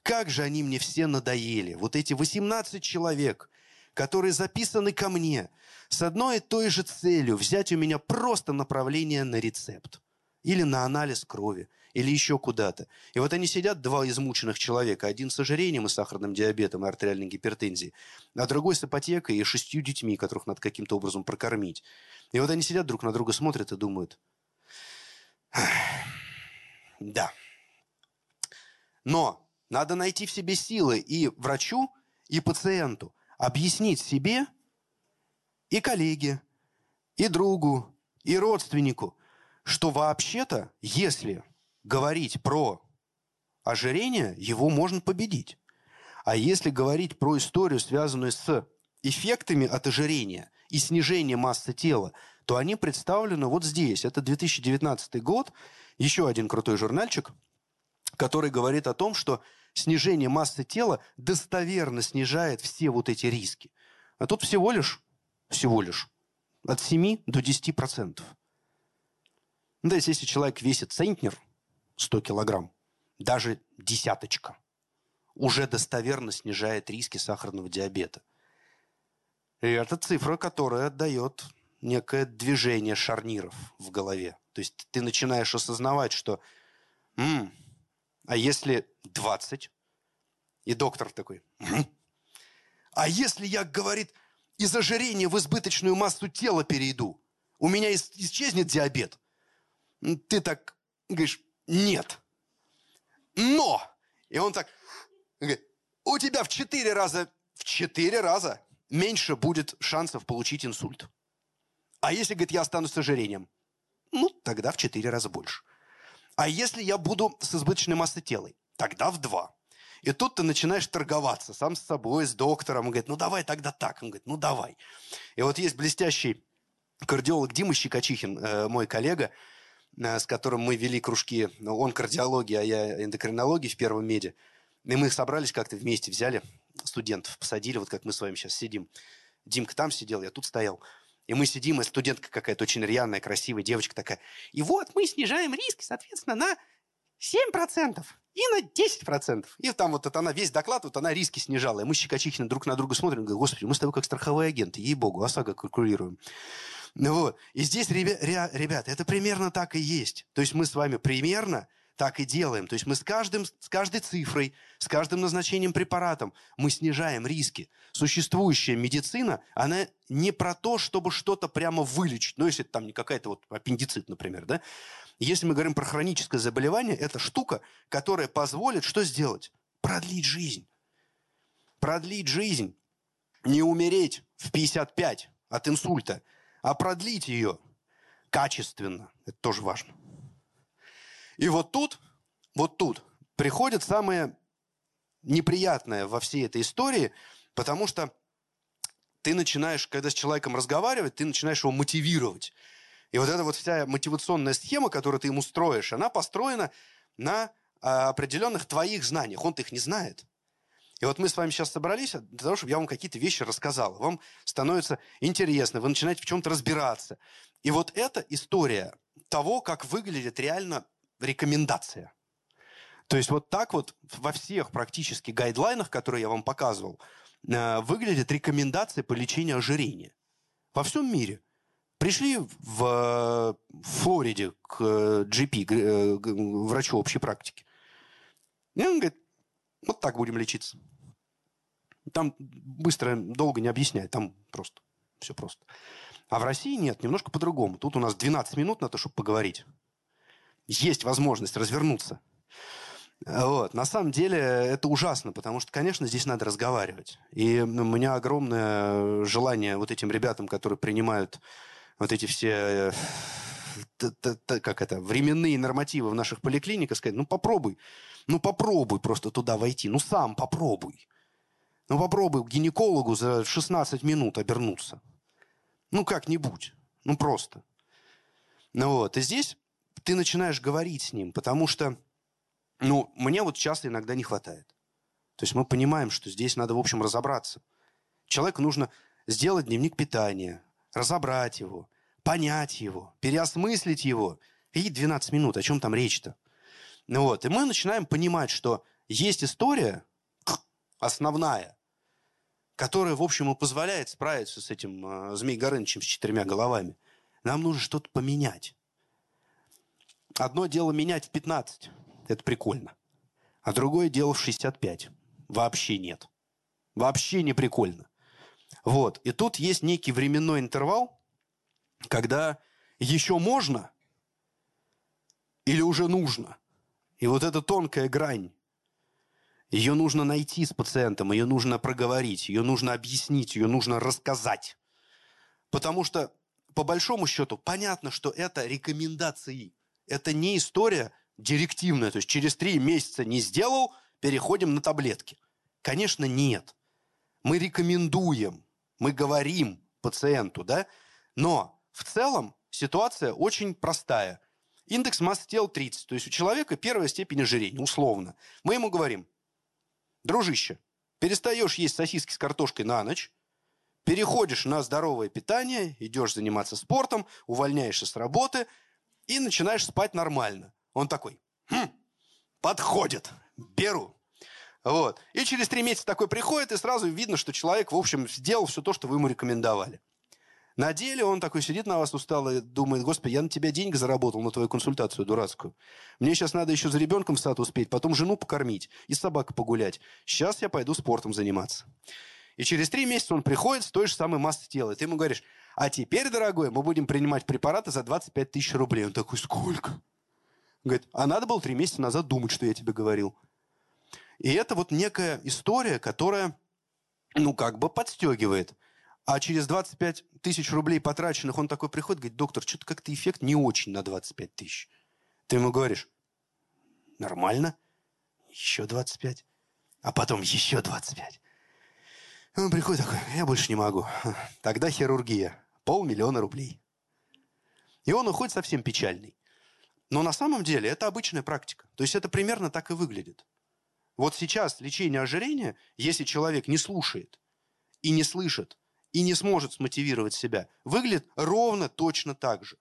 Как же они мне все надоели. Вот эти 18 человек, которые записаны ко мне с одной и той же целью взять у меня просто направление на рецепт или на анализ крови, или еще куда-то. И вот они сидят, два измученных человека, один с ожирением и сахарным диабетом и артериальной гипертензией, а другой с ипотекой и шестью детьми, которых надо каким-то образом прокормить. И вот они сидят друг на друга, смотрят и думают, да. Но надо найти в себе силы и врачу, и пациенту объяснить себе и коллеге, и другу, и родственнику, что вообще-то, если говорить про ожирение, его можно победить. А если говорить про историю, связанную с эффектами от ожирения и снижения массы тела, то они представлены вот здесь. Это 2019 год, еще один крутой журнальчик, который говорит о том, что снижение массы тела достоверно снижает все вот эти риски. А тут всего лишь, всего лишь от 7 до 10 процентов. Ну, то есть, если человек весит центнер, 100 килограмм, даже десяточка, уже достоверно снижает риски сахарного диабета. И это цифра, которая дает некое движение шарниров в голове. То есть ты начинаешь осознавать, что М, а если 20? И доктор такой, М, а если я, говорит, из ожирения в избыточную массу тела перейду, у меня исчезнет диабет? Ты так говоришь, нет. Но! И он так, говорит, у тебя в четыре раза, в четыре раза меньше будет шансов получить инсульт. А если, говорит, я останусь с ожирением? Ну, тогда в четыре раза больше. А если я буду с избыточной массой тела? Тогда в два. И тут ты начинаешь торговаться сам с собой, с доктором. Он говорит, ну давай тогда так. Он говорит, ну давай. И вот есть блестящий кардиолог Дима Щекочихин, э, мой коллега, э, с которым мы вели кружки. Он кардиология, а я эндокринология в первом меди. И мы собрались как-то вместе, взяли студентов, посадили, вот как мы с вами сейчас сидим. Димка там сидел, я тут стоял. И мы сидим, и студентка какая-то очень рьяная, красивая девочка такая. И вот мы снижаем риски, соответственно, на 7% и на 10%. И там вот это она, весь доклад, вот она риски снижала. И мы щекочихины друг на друга смотрим, говорим, господи, мы с тобой как страховые агенты, ей-богу, ОСАГО калькулируем. Ну вот. И здесь, ребята, это примерно так и есть. То есть мы с вами примерно так и делаем. То есть мы с, каждым, с каждой цифрой, с каждым назначением препаратом мы снижаем риски. Существующая медицина, она не про то, чтобы что-то прямо вылечить. Ну, если это там не какая-то вот аппендицит, например, да? Если мы говорим про хроническое заболевание, это штука, которая позволит что сделать? Продлить жизнь. Продлить жизнь. Не умереть в 55 от инсульта, а продлить ее качественно. Это тоже важно. И вот тут, вот тут приходит самое неприятное во всей этой истории, потому что ты начинаешь, когда с человеком разговаривать, ты начинаешь его мотивировать. И вот эта вот вся мотивационная схема, которую ты ему строишь, она построена на а, определенных твоих знаниях. Он их не знает. И вот мы с вами сейчас собрались для того, чтобы я вам какие-то вещи рассказал. Вам становится интересно, вы начинаете в чем-то разбираться. И вот эта история того, как выглядит реально рекомендация. То есть вот так вот во всех практически гайдлайнах, которые я вам показывал, э, выглядит рекомендация по лечению ожирения. Во всем мире. Пришли в Флориде к GP, э, врачу общей практики. И он говорит, вот так будем лечиться. Там быстро, долго не объясняет, там просто Все просто. А в России нет, немножко по-другому. Тут у нас 12 минут на то, чтобы поговорить. Есть возможность развернуться. Вот. На самом деле это ужасно, потому что, конечно, здесь надо разговаривать. И ну, у меня огромное желание вот этим ребятам, которые принимают вот эти все э, как это, временные нормативы в наших поликлиниках, сказать, ну попробуй, ну попробуй просто туда войти, ну сам попробуй. Ну попробуй к гинекологу за 16 минут обернуться. Ну как-нибудь, ну просто. Ну вот, и здесь ты начинаешь говорить с ним, потому что ну, мне вот часто иногда не хватает. То есть мы понимаем, что здесь надо, в общем, разобраться. Человеку нужно сделать дневник питания, разобрать его, понять его, переосмыслить его. И 12 минут, о чем там речь-то? Ну вот, и мы начинаем понимать, что есть история основная, которая, в общем, и позволяет справиться с этим э, Змей Горынычем с четырьмя головами. Нам нужно что-то поменять. Одно дело менять в 15, это прикольно. А другое дело в 65. Вообще нет. Вообще не прикольно. Вот. И тут есть некий временной интервал, когда еще можно или уже нужно. И вот эта тонкая грань, ее нужно найти с пациентом, ее нужно проговорить, ее нужно объяснить, ее нужно рассказать. Потому что, по большому счету, понятно, что это рекомендации. Это не история директивная, то есть через три месяца не сделал, переходим на таблетки. Конечно, нет. Мы рекомендуем, мы говорим пациенту, да, но в целом ситуация очень простая. Индекс массы тела 30, то есть у человека первая степень ожирения, условно. Мы ему говорим, дружище, перестаешь есть сосиски с картошкой на ночь, переходишь на здоровое питание, идешь заниматься спортом, увольняешься с работы и начинаешь спать нормально. Он такой, хм, подходит, беру. Вот. И через три месяца такой приходит, и сразу видно, что человек, в общем, сделал все то, что вы ему рекомендовали. На деле он такой сидит на вас устало и думает, господи, я на тебя деньги заработал, на твою консультацию дурацкую. Мне сейчас надо еще за ребенком в сад успеть, потом жену покормить и с собакой погулять. Сейчас я пойду спортом заниматься. И через три месяца он приходит с той же самой массой тела. И ты ему говоришь, а теперь, дорогой, мы будем принимать препараты за 25 тысяч рублей. Он такой, сколько? Говорит, а надо было три месяца назад думать, что я тебе говорил. И это вот некая история, которая, ну, как бы подстегивает. А через 25 тысяч рублей потраченных он такой приходит, говорит, доктор, что-то как-то эффект не очень на 25 тысяч. Ты ему говоришь, нормально, еще 25, а потом еще 25. И он приходит такой, я больше не могу. Тогда хирургия, полмиллиона рублей. И он уходит совсем печальный. Но на самом деле это обычная практика. То есть это примерно так и выглядит. Вот сейчас лечение ожирения, если человек не слушает и не слышит, и не сможет смотивировать себя, выглядит ровно точно так же.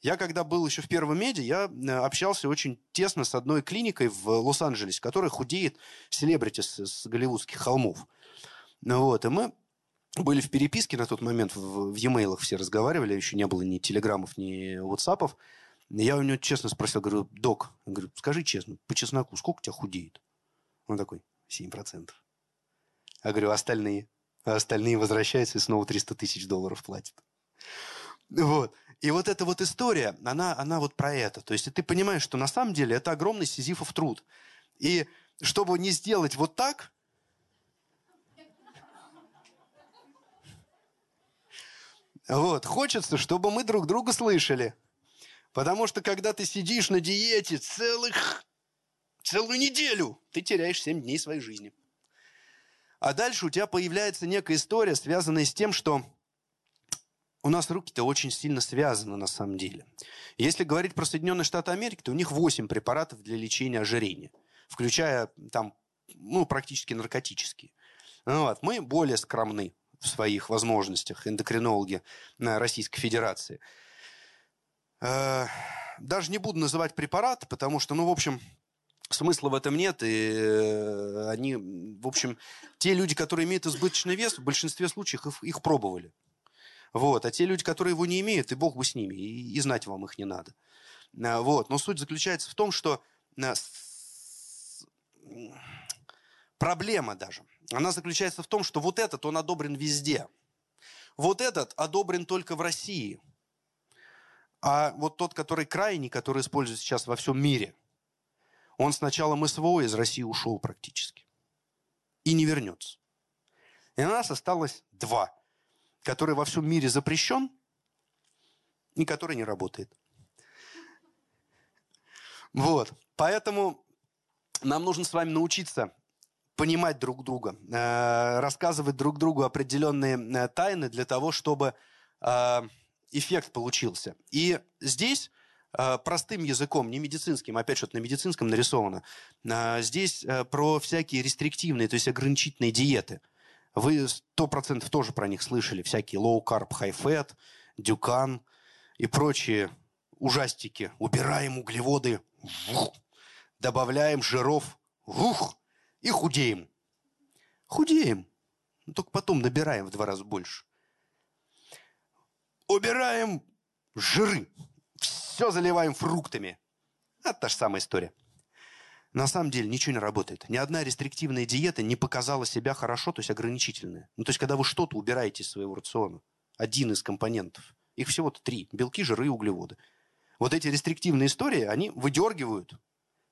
Я когда был еще в первом меди, я э, общался очень тесно с одной клиникой в Лос-Анджелесе, которая худеет селебрити с, с голливудских холмов. Ну вот, и мы были в переписке на тот момент, в, в e-mail все разговаривали, еще не было ни телеграммов, ни ватсапов. Я у него честно спросил, говорю, док, говорю, скажи честно, по чесноку, сколько у тебя худеет? Он такой, 7%. Я говорю, «А остальные? А остальные возвращаются и снова 300 тысяч долларов платят. Вот. И вот эта вот история, она, она вот про это. То есть ты понимаешь, что на самом деле это огромный сизифов труд. И чтобы не сделать вот так, вот, хочется, чтобы мы друг друга слышали. Потому что когда ты сидишь на диете целых, целую неделю, ты теряешь 7 дней своей жизни. А дальше у тебя появляется некая история, связанная с тем, что у нас руки-то очень сильно связаны на самом деле. Если говорить про Соединенные Штаты Америки, то у них 8 препаратов для лечения ожирения, включая там, ну, практически наркотические. Ну вот. Мы более скромны в своих возможностях, эндокринологи Российской Федерации – Э, даже не буду называть препарат, потому что, ну, в общем, смысла в этом нет. И э, они, в общем, те люди, которые имеют избыточный вес, в большинстве случаев их, их пробовали. Вот. А те люди, которые его не имеют, и бог бы с ними, и, и знать вам их не надо. Э, вот. Но суть заключается в том, что проблема даже, она заключается в том, что вот этот, он одобрен везде. вот этот одобрен только в России. А вот тот, который крайний, который используется сейчас во всем мире, он с началом СВО из России ушел практически. И не вернется. И у нас осталось два, который во всем мире запрещен и который не работает. Вот. Поэтому нам нужно с вами научиться понимать друг друга, э, рассказывать друг другу определенные э, тайны для того, чтобы э, эффект получился. И здесь простым языком, не медицинским, опять что-то на медицинском нарисовано, здесь про всякие рестриктивные, то есть ограничительные диеты. Вы сто процентов тоже про них слышали, всякие low carb, high fat, дюкан и прочие ужастики. Убираем углеводы, вух, добавляем жиров, вух, и худеем. Худеем. Но только потом набираем в два раза больше. Убираем жиры. Все заливаем фруктами. Это та же самая история. На самом деле ничего не работает. Ни одна рестриктивная диета не показала себя хорошо, то есть ограничительная. Ну, то есть, когда вы что-то убираете из своего рациона, один из компонентов, их всего-то три. Белки, жиры и углеводы. Вот эти рестриктивные истории, они выдергивают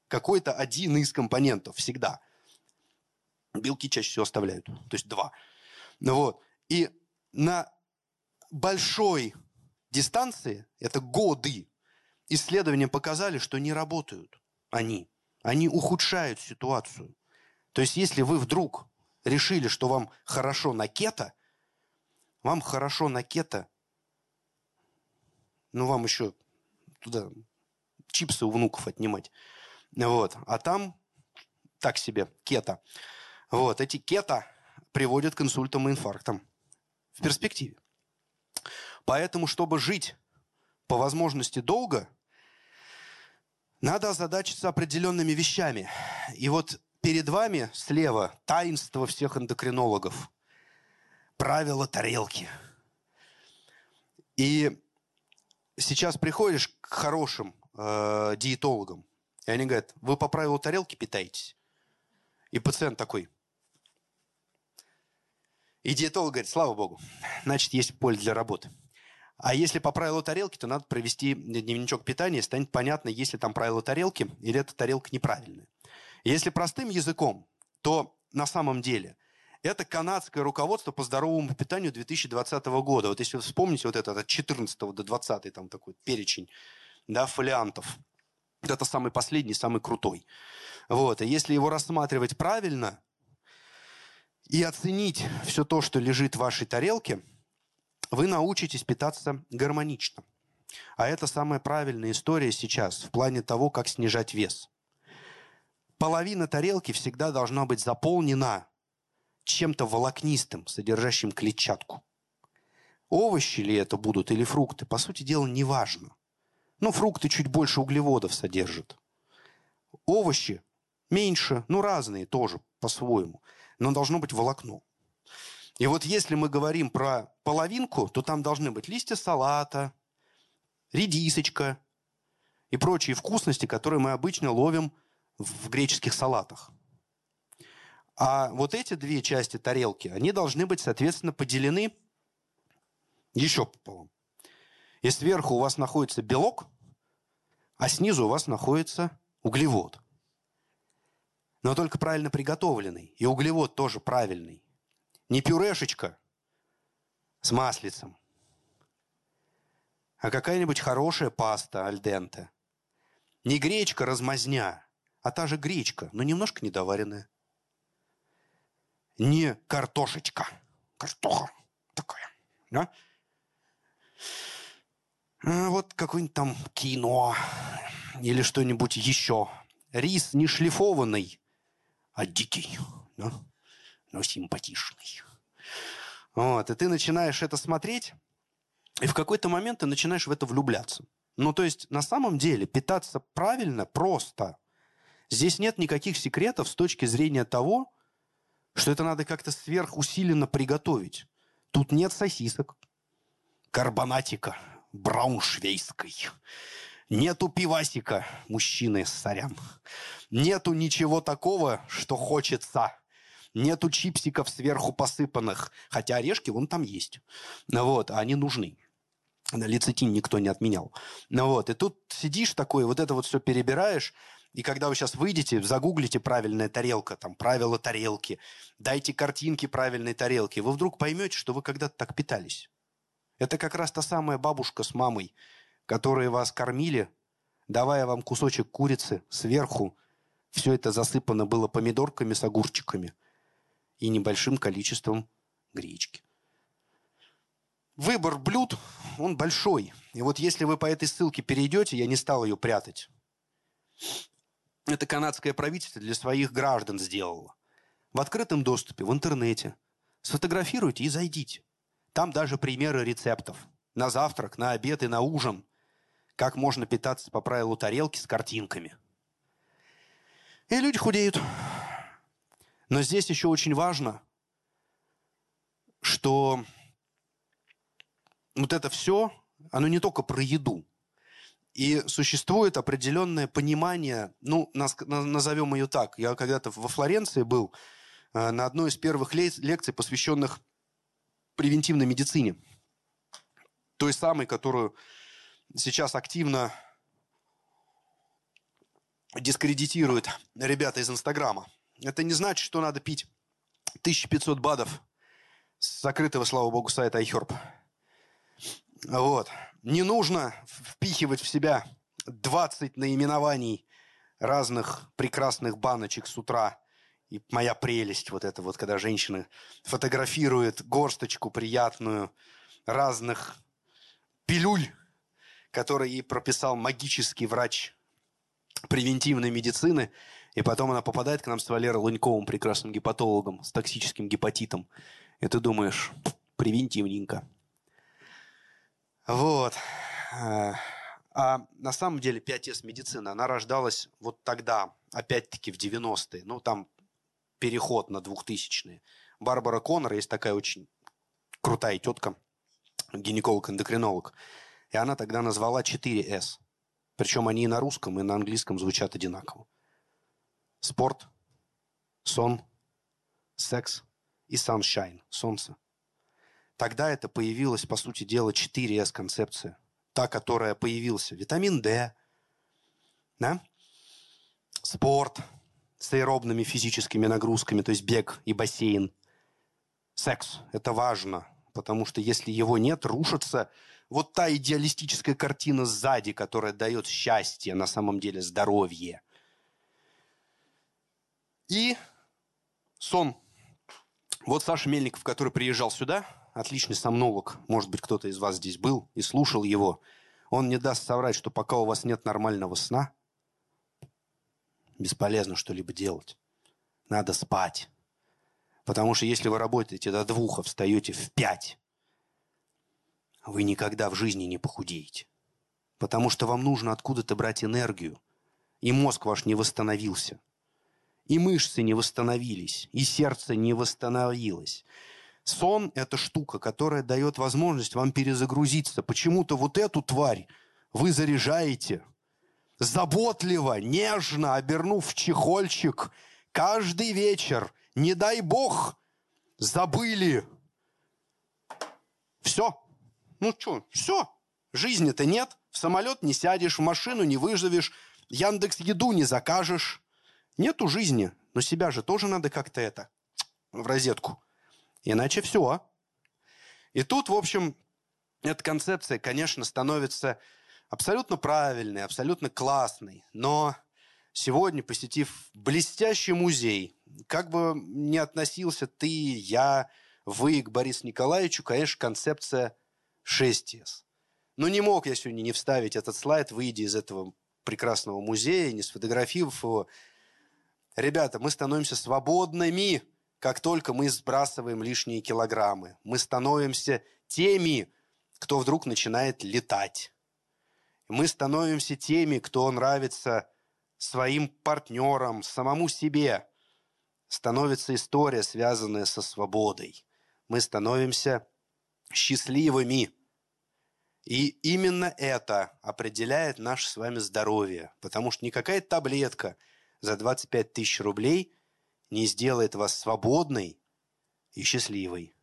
какой-то один из компонентов всегда. Белки чаще всего оставляют, то есть два. Ну вот. И на большой дистанции, это годы, исследования показали, что не работают они. Они ухудшают ситуацию. То есть, если вы вдруг решили, что вам хорошо на кето, вам хорошо на кето, ну, вам еще туда чипсы у внуков отнимать. Вот. А там так себе, кето. Вот, эти кето приводят к инсультам и инфарктам в перспективе. Поэтому, чтобы жить по возможности долго, надо озадачиться определенными вещами. И вот перед вами слева таинство всех эндокринологов. Правила тарелки. И сейчас приходишь к хорошим э, диетологам, и они говорят, вы по правилу тарелки питаетесь? И пациент такой, и диетолог говорит, слава богу, значит, есть поле для работы. А если по правилу тарелки, то надо провести дневничок питания, станет понятно, есть ли там правило тарелки или эта тарелка неправильная. Если простым языком, то на самом деле это канадское руководство по здоровому питанию 2020 года. Вот если вы вспомните вот это от 14 до 20 там такой перечень да, фолиантов. Это самый последний, самый крутой. Вот. И если его рассматривать правильно, и оценить все то, что лежит в вашей тарелке, вы научитесь питаться гармонично. А это самая правильная история сейчас в плане того, как снижать вес. Половина тарелки всегда должна быть заполнена чем-то волокнистым, содержащим клетчатку. Овощи ли это будут или фрукты, по сути дела, не важно. Ну, фрукты чуть больше углеводов содержат. Овощи меньше, ну, разные тоже по-своему но должно быть волокно. И вот если мы говорим про половинку, то там должны быть листья салата, редисочка и прочие вкусности, которые мы обычно ловим в греческих салатах. А вот эти две части тарелки, они должны быть, соответственно, поделены еще пополам. И сверху у вас находится белок, а снизу у вас находится углевод – но только правильно приготовленный. И углевод тоже правильный. Не пюрешечка с маслицем, а какая-нибудь хорошая паста альденте. Не гречка размазня, а та же гречка, но немножко недоваренная. Не картошечка. Картоха такая. Да? А вот какой-нибудь там кино или что-нибудь еще. Рис не шлифованный, а дикий, да? но симпатичный. Вот, и ты начинаешь это смотреть, и в какой-то момент ты начинаешь в это влюбляться. Ну, то есть, на самом деле, питаться правильно просто. Здесь нет никаких секретов с точки зрения того, что это надо как-то сверхусиленно приготовить. Тут нет сосисок, карбонатика брауншвейской, Нету пивасика, мужчины, сорян. Нету ничего такого, что хочется. нету чипсиков сверху посыпанных, хотя орешки вон там есть. Вот, а они нужны. Лецитин никто не отменял. Ну вот, и тут сидишь такой, вот это вот все перебираешь, и когда вы сейчас выйдете, загуглите правильная тарелка, там, правила тарелки, дайте картинки правильной тарелки, вы вдруг поймете, что вы когда-то так питались. Это как раз та самая бабушка с мамой, которые вас кормили, давая вам кусочек курицы сверху. Все это засыпано было помидорками с огурчиками и небольшим количеством гречки. Выбор блюд, он большой. И вот если вы по этой ссылке перейдете, я не стал ее прятать, это канадское правительство для своих граждан сделало. В открытом доступе, в интернете. Сфотографируйте и зайдите. Там даже примеры рецептов. На завтрак, на обед и на ужин. Как можно питаться по правилу тарелки с картинками. И люди худеют. Но здесь еще очень важно, что вот это все, оно не только про еду. И существует определенное понимание, ну, назовем ее так. Я когда-то во Флоренции был э, на одной из первых лекций, посвященных превентивной медицине. Той самой, которую сейчас активно дискредитируют ребята из Инстаграма. Это не значит, что надо пить 1500 БАДов с закрытого, слава богу, сайта iHerb. Вот. Не нужно впихивать в себя 20 наименований разных прекрасных баночек с утра. И моя прелесть вот это вот, когда женщина фотографирует горсточку приятную разных пилюль, которые ей прописал магический врач превентивной медицины, и потом она попадает к нам с Валерой Луньковым, прекрасным гепатологом, с токсическим гепатитом. И ты думаешь, превентивненько. Вот. Э, а на самом деле 5С медицина, она рождалась вот тогда, опять-таки в 90-е. Ну, там переход на 2000-е. Барбара Коннор, есть такая очень крутая тетка, гинеколог-эндокринолог. И она тогда назвала 4С. Причем они и на русском, и на английском звучат одинаково. Спорт, сон, секс и sunshine, солнце. Тогда это появилась, по сути дела, 4С-концепция. Та, которая появился. Витамин D, да? спорт с аэробными физическими нагрузками, то есть бег и бассейн. Секс – это важно, потому что если его нет, рушится вот та идеалистическая картина сзади, которая дает счастье, на самом деле здоровье. И сон. Вот Саша Мельников, который приезжал сюда – отличный сомнолог, может быть, кто-то из вас здесь был и слушал его, он не даст соврать, что пока у вас нет нормального сна, бесполезно что-либо делать. Надо спать. Потому что если вы работаете до двух, а встаете в пять, вы никогда в жизни не похудеете. Потому что вам нужно откуда-то брать энергию. И мозг ваш не восстановился. И мышцы не восстановились. И сердце не восстановилось. Сон – это штука, которая дает возможность вам перезагрузиться. Почему-то вот эту тварь вы заряжаете заботливо, нежно, обернув чехольчик каждый вечер. Не дай бог, забыли. Все. Ну что, все. Жизни-то нет. В самолет не сядешь, в машину не выживешь, Яндекс еду не закажешь. Нету жизни. Но себя же тоже надо как-то это в розетку. Иначе все. И тут, в общем, эта концепция, конечно, становится абсолютно правильной, абсолютно классной. Но сегодня, посетив блестящий музей, как бы не относился ты, я, вы к Борису Николаевичу, конечно, концепция 6С. Но не мог я сегодня не вставить этот слайд, выйдя из этого прекрасного музея, не сфотографировав его. Ребята, мы становимся свободными как только мы сбрасываем лишние килограммы. Мы становимся теми, кто вдруг начинает летать. Мы становимся теми, кто нравится своим партнерам, самому себе. Становится история, связанная со свободой. Мы становимся счастливыми. И именно это определяет наше с вами здоровье. Потому что никакая таблетка за 25 тысяч рублей не сделает вас свободной и счастливой.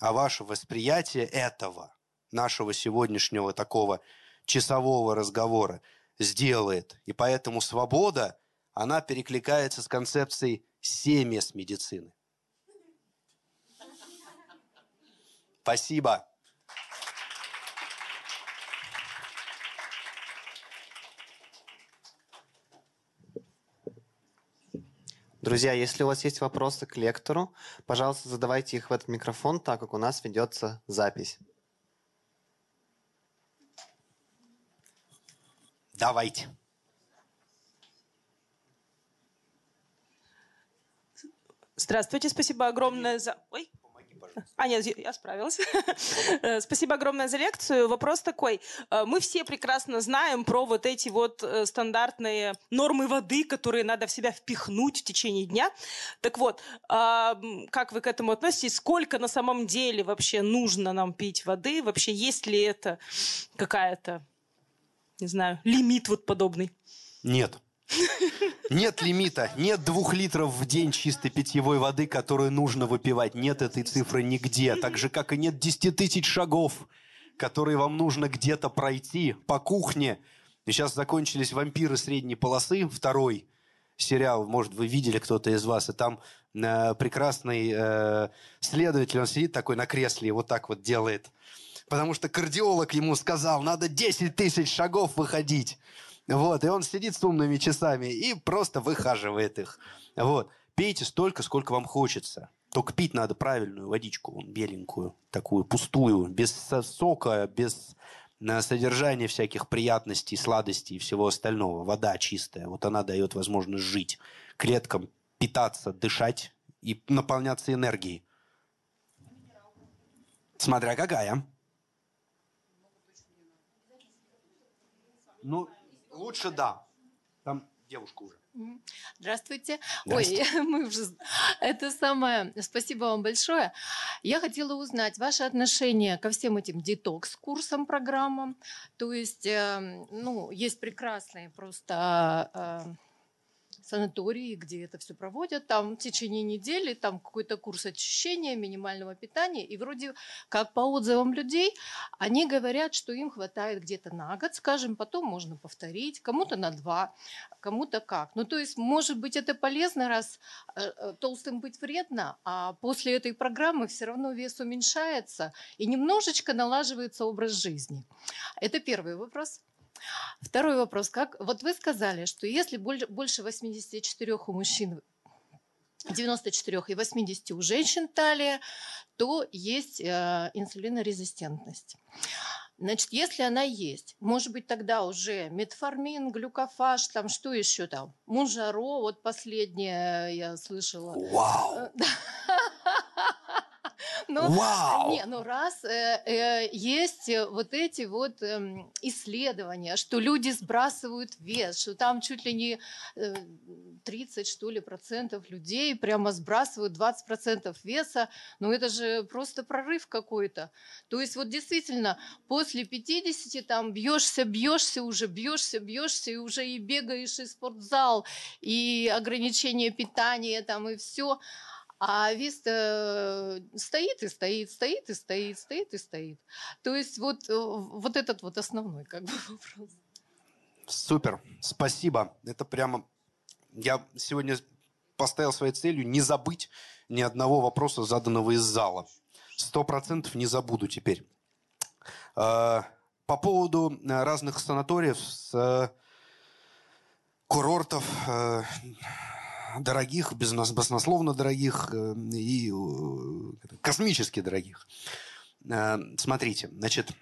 А ваше восприятие этого, нашего сегодняшнего такого часового разговора, сделает. И поэтому свобода, она перекликается с концепцией семес медицины. Спасибо. Друзья, если у вас есть вопросы к лектору, пожалуйста, задавайте их в этот микрофон, так как у нас ведется запись. Давайте. Здравствуйте, спасибо огромное за... Ой. А, нет, я справилась. Э, спасибо огромное за лекцию. Вопрос такой. Э, мы все прекрасно знаем про вот эти вот э, стандартные нормы воды, которые надо в себя впихнуть в течение дня. Так вот, как вы к этому относитесь? Сколько на самом деле вообще нужно нам пить воды? Вообще есть ли это какая-то, не знаю, лимит вот подобный? Нет. Нет лимита, нет двух литров в день чистой питьевой воды, которую нужно выпивать. Нет этой цифры нигде. Так же, как и нет 10 тысяч шагов, которые вам нужно где-то пройти по кухне. Сейчас закончились «Вампиры средней полосы», второй сериал, может, вы видели кто-то из вас, и там э, прекрасный э, следователь, он сидит такой на кресле и вот так вот делает. Потому что кардиолог ему сказал, надо 10 тысяч шагов выходить. Вот, и он сидит с умными часами и просто выхаживает их. Вот. Пейте столько, сколько вам хочется. Только пить надо правильную водичку, беленькую, такую пустую, без сока, без на содержание всяких приятностей, сладостей и всего остального. Вода чистая. Вот она дает возможность жить, клеткам питаться, дышать и наполняться энергией. Смотря какая. Ну, Лучше да. Там девушка уже. Здравствуйте. Здравствуйте. Ой, мы уже... Это самое... Спасибо вам большое. Я хотела узнать ваше отношение ко всем этим детокс-курсам, программам. То есть, э, ну, есть прекрасные просто... Санатории, где это все проводят, там в течение недели, там какой-то курс очищения, минимального питания, и вроде как по отзывам людей, они говорят, что им хватает где-то на год, скажем, потом можно повторить, кому-то на два, кому-то как. Ну, то есть, может быть, это полезно, раз э, э, толстым быть вредно, а после этой программы все равно вес уменьшается и немножечко налаживается образ жизни. Это первый вопрос. Второй вопрос. Как, вот вы сказали, что если больше 84 у мужчин 94 и 80 у женщин талия, то есть э, инсулинорезистентность. Значит, если она есть, может быть, тогда уже метформин, глюкофаж, там что еще там? Мунжаро, вот последнее я слышала. Вау! Ну, Вау! Не, ну раз э, э, есть вот эти вот э, исследования, что люди сбрасывают вес, что там чуть ли не э, 30, что ли, процентов людей прямо сбрасывают 20 процентов веса, ну это же просто прорыв какой-то. То есть вот действительно после 50 там бьешься, бьешься уже, бьешься, бьешься, и уже и бегаешь, и спортзал, и ограничение питания там, и все. А вес э, стоит и стоит, стоит и стоит, стоит и стоит. То есть вот, э, вот этот вот основной как бы вопрос. Супер, спасибо. Это прямо... Я сегодня поставил своей целью не забыть ни одного вопроса, заданного из зала. Сто процентов не забуду теперь. Э, по поводу разных санаториев, с курортов, дорогих, баснословно дорогих э, и э, космически дорогих. Э, смотрите, значит,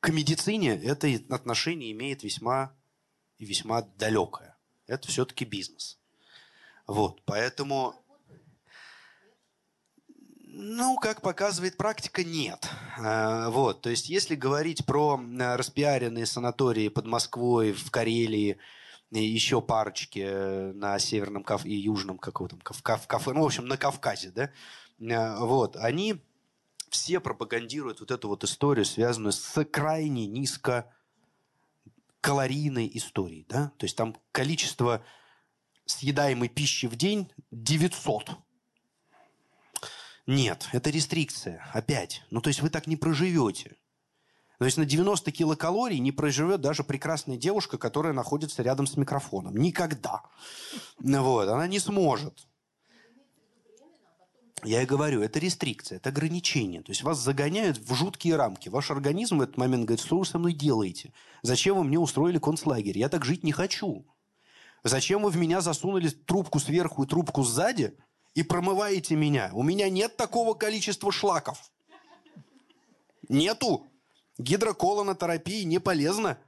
к медицине это отношение имеет весьма и весьма далекое. Это все-таки бизнес. Вот, поэтому... Ну, как показывает практика, нет. Вот, то есть, если говорить про распиаренные санатории под Москвой, в Карелии, еще парочки э, на Северном Кав... и Южном каком-то в кафе, ну, в общем, на Кавказе, да, э, вот, они все пропагандируют вот эту вот историю, связанную с крайне низко калорийной историей, да, то есть там количество съедаемой пищи в день 900. Нет, это рестрикция. Опять. Ну, то есть вы так не проживете. То есть на 90 килокалорий не проживет даже прекрасная девушка, которая находится рядом с микрофоном. Никогда. Вот. Она не сможет. Я и говорю, это рестрикция, это ограничение. То есть вас загоняют в жуткие рамки. Ваш организм в этот момент говорит, что вы со мной делаете? Зачем вы мне устроили концлагерь? Я так жить не хочу. Зачем вы в меня засунули трубку сверху и трубку сзади и промываете меня? У меня нет такого количества шлаков. Нету. Гидроколонотерапия не полезна.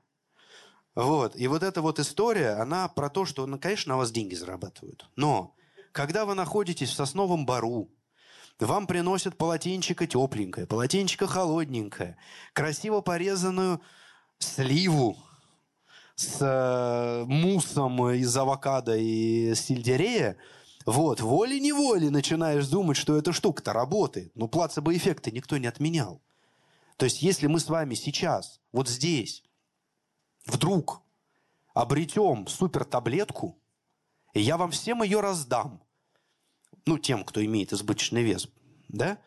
Вот. И вот эта вот история, она про то, что, ну, конечно, на вас деньги зарабатывают. Но когда вы находитесь в сосновом бару, вам приносят полотенчика тепленькое, полотенчика холодненькое, красиво порезанную сливу с э, муссом из авокадо и сельдерея. Вот, волей-неволей начинаешь думать, что эта штука-то работает. Но плацебо-эффекта никто не отменял. То есть, если мы с вами сейчас, вот здесь, вдруг обретем супертаблетку, и я вам всем ее раздам, ну, тем, кто имеет избыточный вес, да,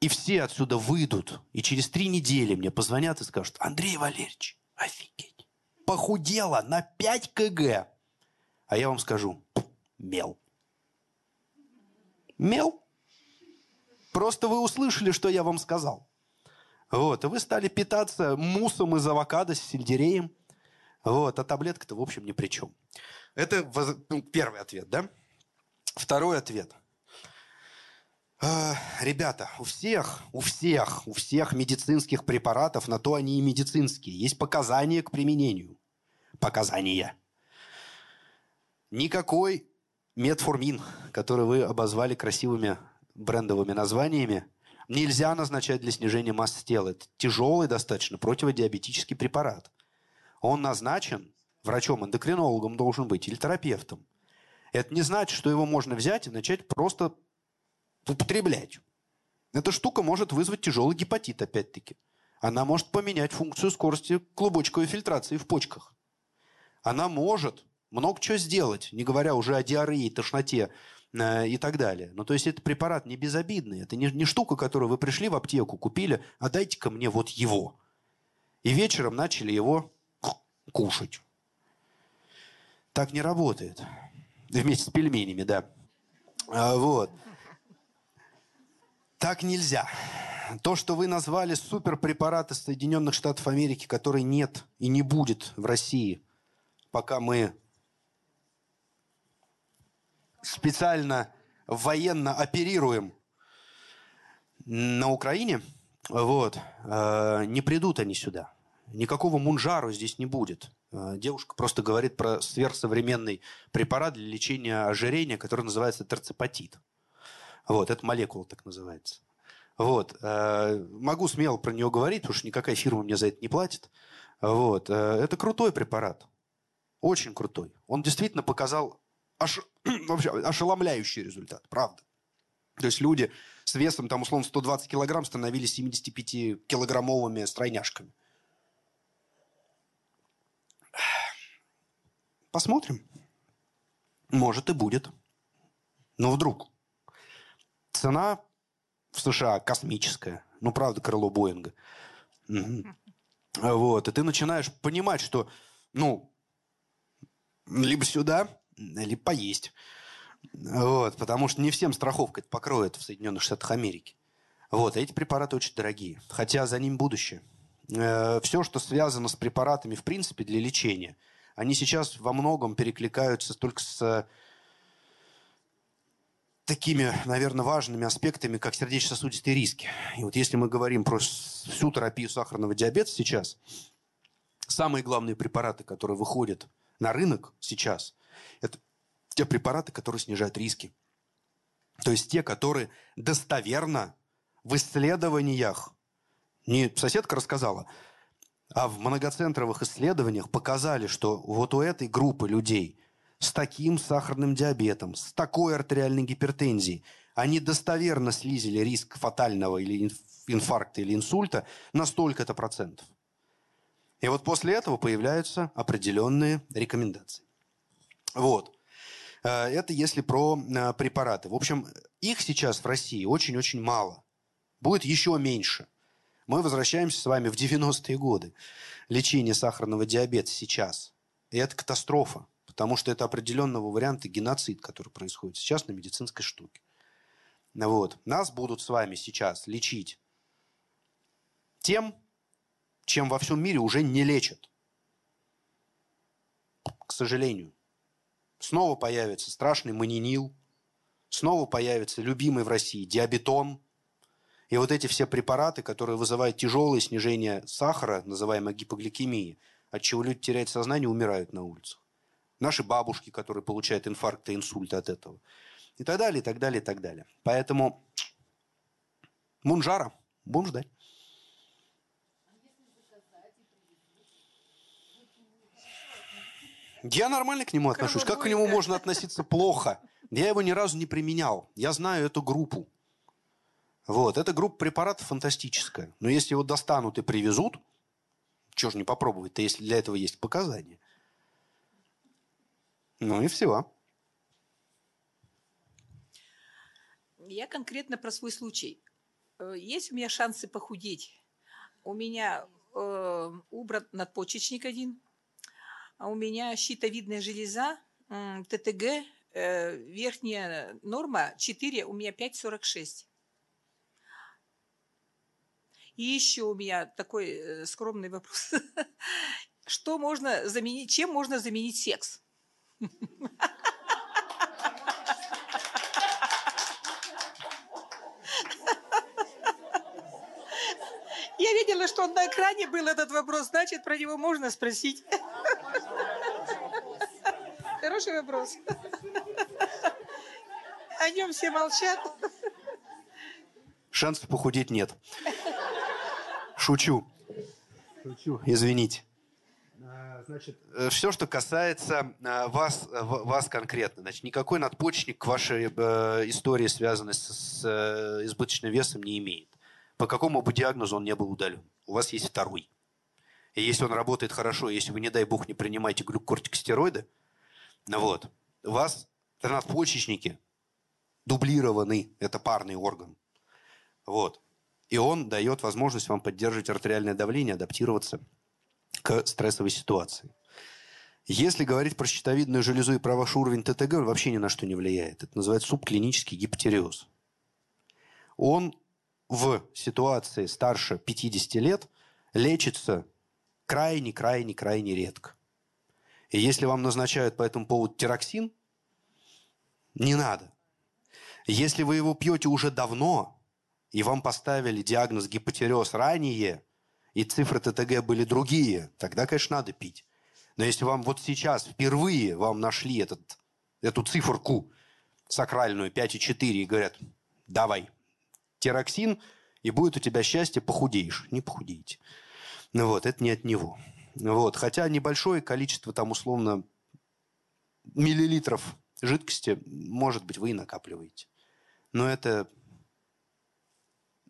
и все отсюда выйдут, и через три недели мне позвонят и скажут, Андрей Валерьевич, офигеть, похудела на 5 кг. А я вам скажу, мел. Мел. Просто вы услышали, что я вам сказал. Вот, и вы стали питаться муссом из авокадо с сельдереем. Вот, а таблетка-то, в общем, ни при чем. Это ну, первый ответ, да? Второй ответ. А, ребята, у всех, у всех, у всех медицинских препаратов, на то они и медицинские, есть показания к применению. Показания. Никакой метформин, который вы обозвали красивыми брендовыми названиями, нельзя назначать для снижения массы тела. Это тяжелый достаточно противодиабетический препарат. Он назначен врачом-эндокринологом должен быть или терапевтом. Это не значит, что его можно взять и начать просто употреблять. Эта штука может вызвать тяжелый гепатит, опять-таки. Она может поменять функцию скорости клубочковой фильтрации в почках. Она может много чего сделать, не говоря уже о диарее, тошноте и так далее. Ну, то есть это препарат не безобидный. Это не, не штука, которую вы пришли в аптеку, купили, а дайте-ка мне вот его. И вечером начали его кушать. Так не работает. Вместе с пельменями, да. А, вот. Так нельзя. То, что вы назвали суперпрепараты Соединенных Штатов Америки, который нет и не будет в России, пока мы специально военно оперируем на Украине, вот, э, не придут они сюда. Никакого мунжару здесь не будет. Э, девушка просто говорит про сверхсовременный препарат для лечения ожирения, который называется терцепатит. Вот, это молекула так называется. Вот. Э, могу смело про нее говорить, потому что никакая фирма мне за это не платит. Вот. Э, это крутой препарат. Очень крутой. Он действительно показал аж, вообще, ошеломляющий результат, правда. То есть люди с весом, там, условно, 120 килограмм становились 75-килограммовыми стройняшками. Посмотрим. Может и будет. Но вдруг. Цена в США космическая. Ну, правда, крыло Боинга. Вот. И ты начинаешь понимать, что, ну, либо сюда, либо поесть. Вот. Потому что не всем страховка это покроет в Соединенных Штатах Америки. Вот. эти препараты очень дорогие. Хотя за ним будущее. Э, все, что связано с препаратами, в принципе, для лечения – они сейчас во многом перекликаются только с такими, наверное, важными аспектами, как сердечно-сосудистые риски. И вот если мы говорим про всю терапию сахарного диабета сейчас, самые главные препараты, которые выходят на рынок сейчас, это те препараты, которые снижают риски. То есть те, которые достоверно в исследованиях, не соседка рассказала, а в многоцентровых исследованиях показали, что вот у этой группы людей с таким сахарным диабетом, с такой артериальной гипертензией, они достоверно снизили риск фатального или инфаркта или инсульта на столько-то процентов. И вот после этого появляются определенные рекомендации. Вот. Э, это если про э, препараты. В общем, их сейчас в России очень-очень мало. Будет еще меньше. Мы возвращаемся с вами в 90-е годы. Лечение сахарного диабета сейчас. И это катастрофа. Потому что это определенного варианта геноцид, который происходит сейчас на медицинской штуке. Вот. Нас будут с вами сейчас лечить тем, чем во всем мире уже не лечат. К сожалению. Снова появится страшный манинил, снова появится любимый в России диабетон. И вот эти все препараты, которые вызывают тяжелое снижение сахара, называемое гипогликемией, от чего люди теряют сознание, умирают на улицах. Наши бабушки, которые получают инфаркты, инсульты от этого. И так далее, и так далее, и так далее. Поэтому Мунжара будем ждать. Я нормально к нему отношусь. Как к нему можно относиться плохо? Я его ни разу не применял. Я знаю эту группу. Вот. Эта группа препаратов фантастическая. Но если его достанут и привезут, чего же не попробовать-то, если для этого есть показания? Ну и все. Я конкретно про свой случай. Э, есть у меня шансы похудеть. У меня э, убран надпочечник один, у меня щитовидная железа, ТТГ, э, верхняя норма 4, у меня 5,46. И еще у меня такой э, скромный вопрос. Что можно заменить, чем можно заменить секс? Я видела, что на экране был этот вопрос, значит, про него можно спросить. Хороший вопрос. О нем все молчат. Шансов похудеть нет. Шучу. Шучу. Извините. А, значит, э, все, что касается э, вас, э, вас конкретно. Значит, никакой надпочечник к вашей э, истории, связанной с, с избыточным весом, не имеет. По какому бы диагнозу он не был удален. У вас есть второй. И если он работает хорошо, если вы, не дай бог, не принимаете глюкортикостероиды, вот, у вас надпочечники дублированы, это парный орган. Вот. И он дает возможность вам поддерживать артериальное давление, адаптироваться к стрессовой ситуации. Если говорить про щитовидную железу и про ваш уровень ТТГ, он вообще ни на что не влияет. Это называется субклинический гипотереоз. Он в ситуации старше 50 лет лечится крайне-крайне-крайне редко. И если вам назначают по этому поводу тироксин, не надо. Если вы его пьете уже давно, и вам поставили диагноз гипотереоз ранее, и цифры ТТГ были другие, тогда, конечно, надо пить. Но если вам вот сейчас впервые вам нашли этот, эту циферку сакральную 5,4 и говорят, давай, тироксин, и будет у тебя счастье, похудеешь. Не похудеете. Ну вот, это не от него. Вот, хотя небольшое количество там условно миллилитров жидкости, может быть, вы и накапливаете. Но это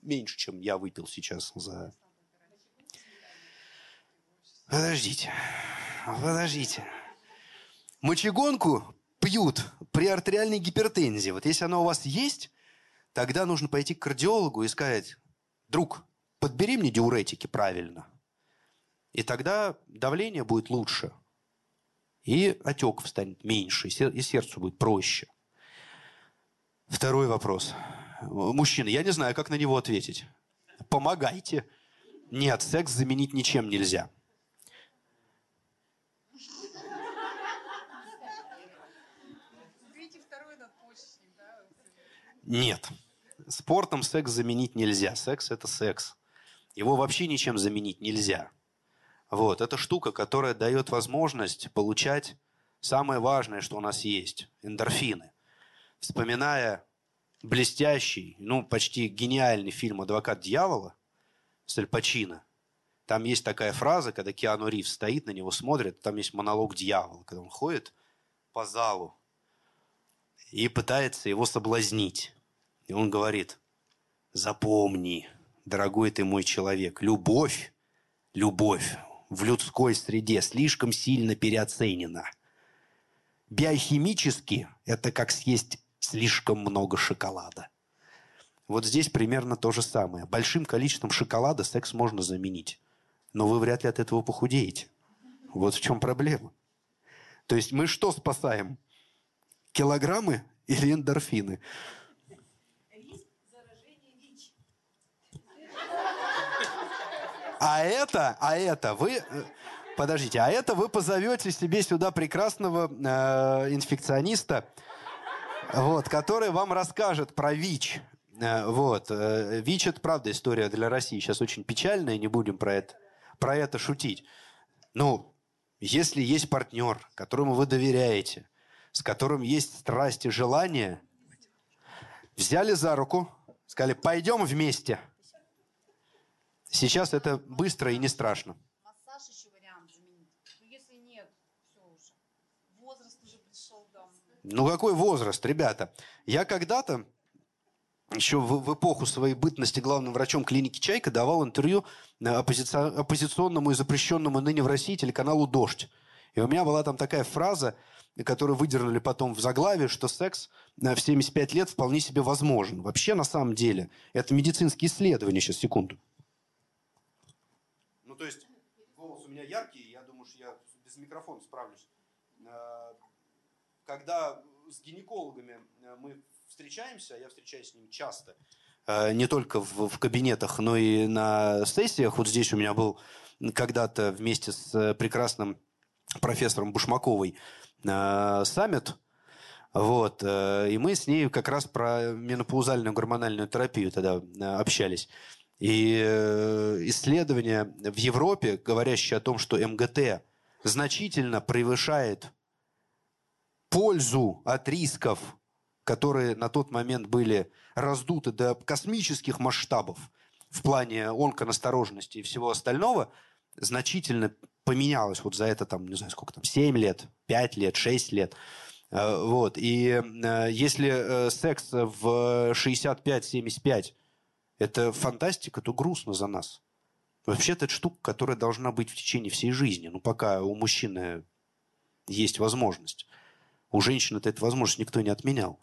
меньше, чем я выпил сейчас за... Подождите, подождите. Мочегонку пьют при артериальной гипертензии. Вот если она у вас есть, тогда нужно пойти к кардиологу и сказать, друг, подбери мне диуретики правильно. И тогда давление будет лучше. И отеков станет меньше, и сердцу будет проще. Второй вопрос. Мужчина, я не знаю, как на него ответить. Помогайте. Нет, секс заменить ничем нельзя. Нет. Спортом секс заменить нельзя. Секс – это секс. Его вообще ничем заменить нельзя. Вот. Это штука, которая дает возможность получать самое важное, что у нас есть – эндорфины. Вспоминая блестящий, ну, почти гениальный фильм «Адвокат дьявола» с Аль Пачино, там есть такая фраза, когда Киану Ривз стоит, на него смотрит, там есть монолог дьявола, когда он ходит по залу и пытается его соблазнить. И он говорит, запомни, дорогой ты мой человек, любовь, любовь в людской среде слишком сильно переоценена. Биохимически это как съесть слишком много шоколада. Вот здесь примерно то же самое. Большим количеством шоколада секс можно заменить. Но вы вряд ли от этого похудеете. Вот в чем проблема. То есть мы что спасаем? Килограммы или эндорфины? А это, а это вы... Э, подождите, а это вы позовете себе сюда прекрасного э, инфекциониста, вот, который вам расскажет про ВИЧ. Э, вот. Э, ВИЧ – это, правда, история для России сейчас очень печальная, не будем про это, про это шутить. Ну, если есть партнер, которому вы доверяете, с которым есть страсть и желание, взяли за руку, сказали, пойдем вместе. Сейчас это быстро и не страшно. Массаж еще вариант заменить. Но ну, если нет, все уже. Возраст уже пришел, да. Ну какой возраст, ребята? Я когда-то еще в, в эпоху своей бытности главным врачом клиники «Чайка» давал интервью оппози... оппозиционному и запрещенному ныне в России телеканалу «Дождь». И у меня была там такая фраза, которую выдернули потом в заглавие, что секс э, в 75 лет вполне себе возможен. Вообще, на самом деле, это медицинские исследования. Сейчас, секунду. То есть, голос у меня яркий, я думаю, что я без микрофона справлюсь. Э, когда с гинекологами э, мы встречаемся, я встречаюсь с ним часто, э, не только в, в кабинетах, но и на сессиях. Вот здесь у меня был когда-то вместе с прекрасным профессором Бушмаковой саммит, вот, и мы с ней как раз про менопаузальную гормональную терапию тогда общались. И исследования в Европе, говорящие о том, что МГТ значительно превышает пользу от рисков которые на тот момент были раздуты до космических масштабов в плане онконастороженности и всего остального, значительно поменялось вот за это, там, не знаю, сколько там, 7 лет, 5 лет, 6 лет. Э, вот. И э, если э, секс в 65-75 – это фантастика, то грустно за нас. Вообще-то это штука, которая должна быть в течение всей жизни. Ну, пока у мужчины есть возможность. У женщины эта возможность никто не отменял.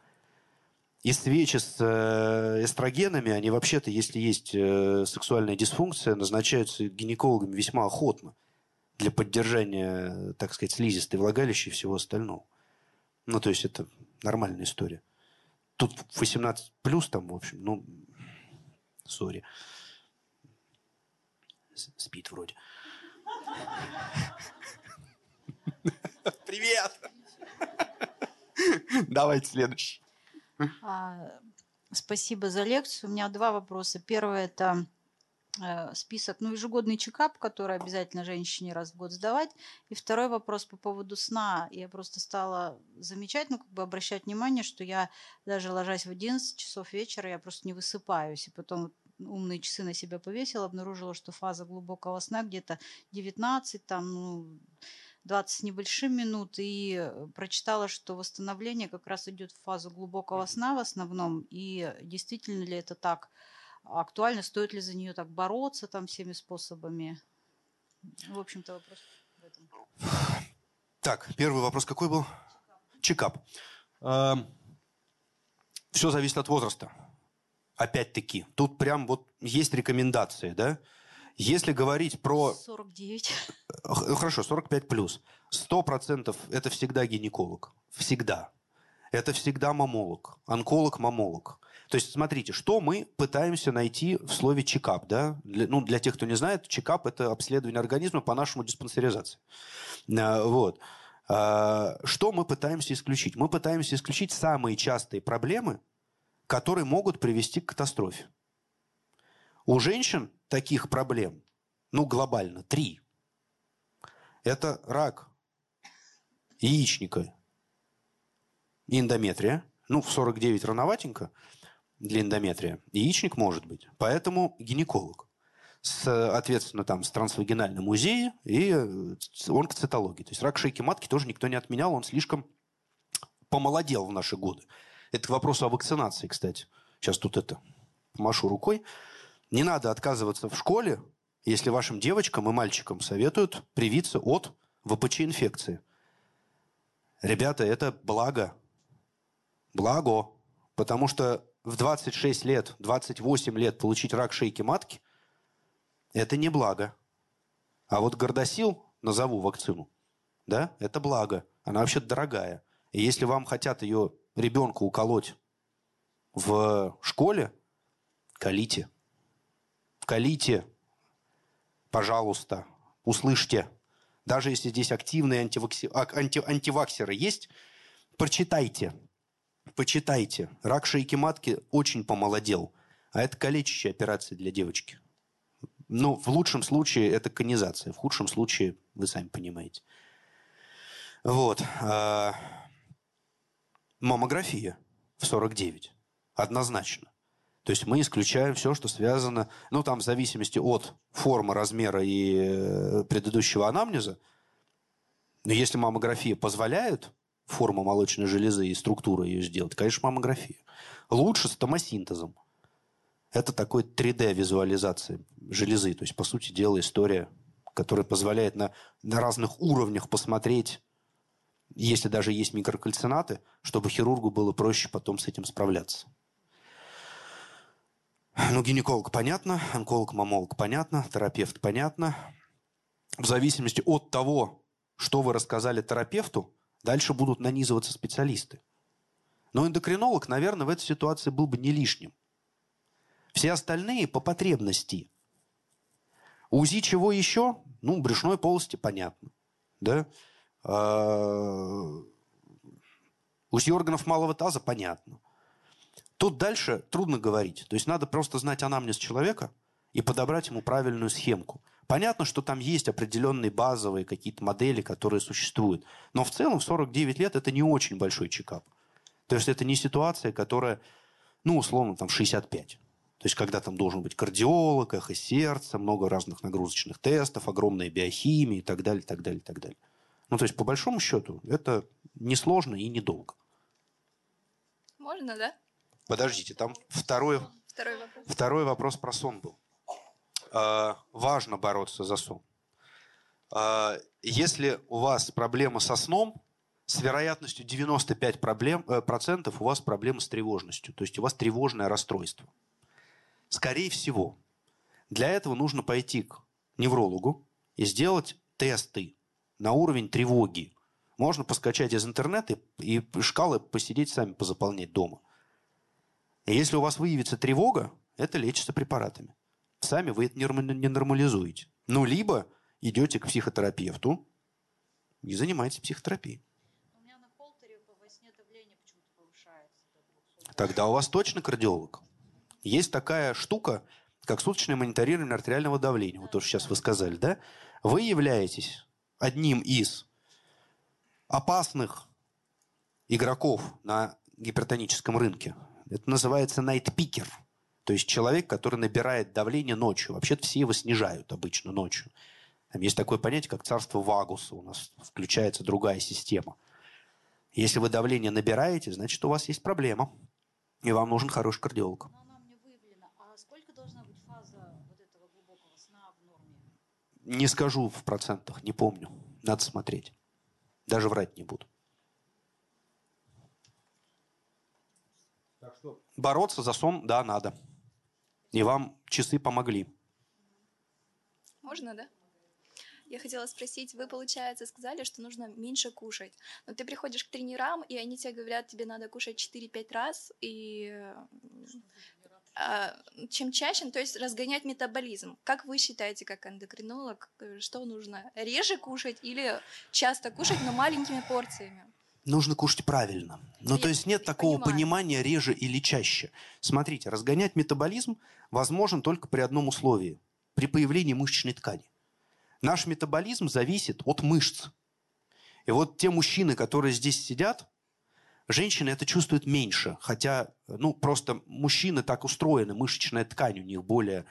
И свечи с э, эстрогенами, они вообще-то, если есть э, сексуальная дисфункция, назначаются гинекологами весьма охотно для поддержания, так сказать, слизистой влагалища и всего остального. Ну, то есть это нормальная история. Тут 18 плюс там, в общем, ну, сори. Спит вроде. Привет! Давайте следующий. А, спасибо за лекцию. У меня два вопроса. Первый – это список, ну, ежегодный чекап, который обязательно женщине раз в год сдавать. И второй вопрос по поводу сна. Я просто стала замечать, ну, как бы обращать внимание, что я даже ложась в 11 часов вечера, я просто не высыпаюсь. И потом умные часы на себя повесила, обнаружила, что фаза глубокого сна где-то 19, там, ну, 20 с небольшим минут и э, прочитала, что восстановление как раз идет в фазу глубокого сна в основном. И действительно ли это так актуально? Стоит ли за нее так бороться там всеми способами? В общем-то, вопрос в этом. Так, первый вопрос какой был? Чекап. Эм, Все зависит от возраста. Опять-таки, тут прям вот есть рекомендации, да? Если говорить про... 49. Хорошо, 45 плюс. 100% это всегда гинеколог. Всегда. Это всегда мамолог. Онколог, мамолог. То есть, смотрите, что мы пытаемся найти в слове чекап, да? Для, ну, для тех, кто не знает, чекап – это обследование организма по нашему диспансеризации. А, вот. А, что мы пытаемся исключить? Мы пытаемся исключить самые частые проблемы, которые могут привести к катастрофе. У женщин таких проблем, ну, глобально, три. Это рак яичника и эндометрия. Ну, в 49 рановатенько для эндометрия. Яичник может быть. Поэтому гинеколог. Соответственно, там с трансвагинальным УЗИ и э, онкоцитологией. То есть рак шейки матки тоже никто не отменял, он слишком помолодел в наши годы. Это к вопросу о вакцинации, кстати. Сейчас тут это машу рукой. Не надо отказываться в школе, если вашим девочкам и мальчикам советуют привиться от ВПЧ-инфекции. Ребята, это благо. Благо. Потому что в 26 лет, 28 лет получить рак шейки матки – это не благо. А вот гордосил, назову вакцину, да, это благо. Она вообще дорогая. И если вам хотят ее ребенку уколоть в школе, колите. Колите, пожалуйста, услышьте. Даже если здесь активные антиваксеры есть, прочитайте. Почитайте. Рак шейки матки очень помолодел. А это калечащая операция для девочки. Ну, в лучшем случае это конизация. В худшем случае, вы сами понимаете. Вот. А, маммография в 49. Однозначно. То есть мы исключаем все, что связано, ну там в зависимости от формы, размера и э, предыдущего анамнеза. Но если маммография позволяет форму молочной железы и структуру ее сделать, конечно, маммография. Лучше с томосинтезом. Это такой 3D-визуализация железы. То есть, по сути дела, история, которая позволяет на, на разных уровнях посмотреть, если даже есть микрокальцинаты, чтобы хирургу было проще потом с этим справляться. Ну, гинеколог понятно, онколог, мамолог понятно, терапевт понятно. В зависимости от того, что вы рассказали терапевту, дальше будут нанизываться специалисты. Но эндокринолог, наверное, в этой ситуации был бы не лишним. Все остальные по потребности. УЗИ чего еще? Ну, брюшной полости понятно. Да? А, УЗИ органов малого таза понятно. Тут дальше трудно говорить. То есть надо просто знать анамнез человека и подобрать ему правильную схемку. Понятно, что там есть определенные базовые какие-то модели, которые существуют. Но в целом в 49 лет это не очень большой чекап. То есть это не ситуация, которая, ну, условно, там 65. То есть когда там должен быть кардиолог, эхо сердца, много разных нагрузочных тестов, огромная биохимия и так далее, так далее, так далее. Ну, то есть, по большому счету, это несложно и недолго. Можно, да? Подождите, там второй, второй, вопрос. второй вопрос про сон был. Э, важно бороться за сон. Э, если у вас проблема со сном, с вероятностью 95% проблем, э, процентов у вас проблемы с тревожностью. То есть у вас тревожное расстройство. Скорее всего, для этого нужно пойти к неврологу и сделать тесты на уровень тревоги. Можно поскачать из интернета и шкалы посидеть сами позаполнять дома. И если у вас выявится тревога, это лечится препаратами. Сами вы это не нормализуете. Ну, либо идете к психотерапевту и занимаетесь психотерапией. У меня на холтере во сне давление почему-то повышается. Тогда у вас точно кардиолог. Есть такая штука, как суточное мониторирование артериального давления. Вот то, что сейчас вы сказали, да? Вы являетесь одним из опасных игроков на гипертоническом рынке. Это называется найтпикер. То есть человек, который набирает давление ночью. Вообще-то все его снижают обычно ночью. Там есть такое понятие, как царство Вагуса. У нас включается другая система. Если вы давление набираете, значит, у вас есть проблема. И вам нужен хороший кардиолог. А не скажу в процентах, не помню. Надо смотреть. Даже врать не буду. бороться за сон, да, надо. И вам часы помогли. Можно, да? Я хотела спросить, вы, получается, сказали, что нужно меньше кушать. Но ты приходишь к тренерам, и они тебе говорят, тебе надо кушать 4-5 раз, и а, чем чаще, то есть разгонять метаболизм. Как вы считаете, как эндокринолог, что нужно? Реже кушать или часто кушать, но маленькими порциями? Нужно кушать правильно. Ну, то есть нет такого понимаю. понимания реже или чаще. Смотрите, разгонять метаболизм возможен только при одном условии. При появлении мышечной ткани. Наш метаболизм зависит от мышц. И вот те мужчины, которые здесь сидят, женщины это чувствуют меньше. Хотя, ну, просто мужчины так устроены, мышечная ткань у них более,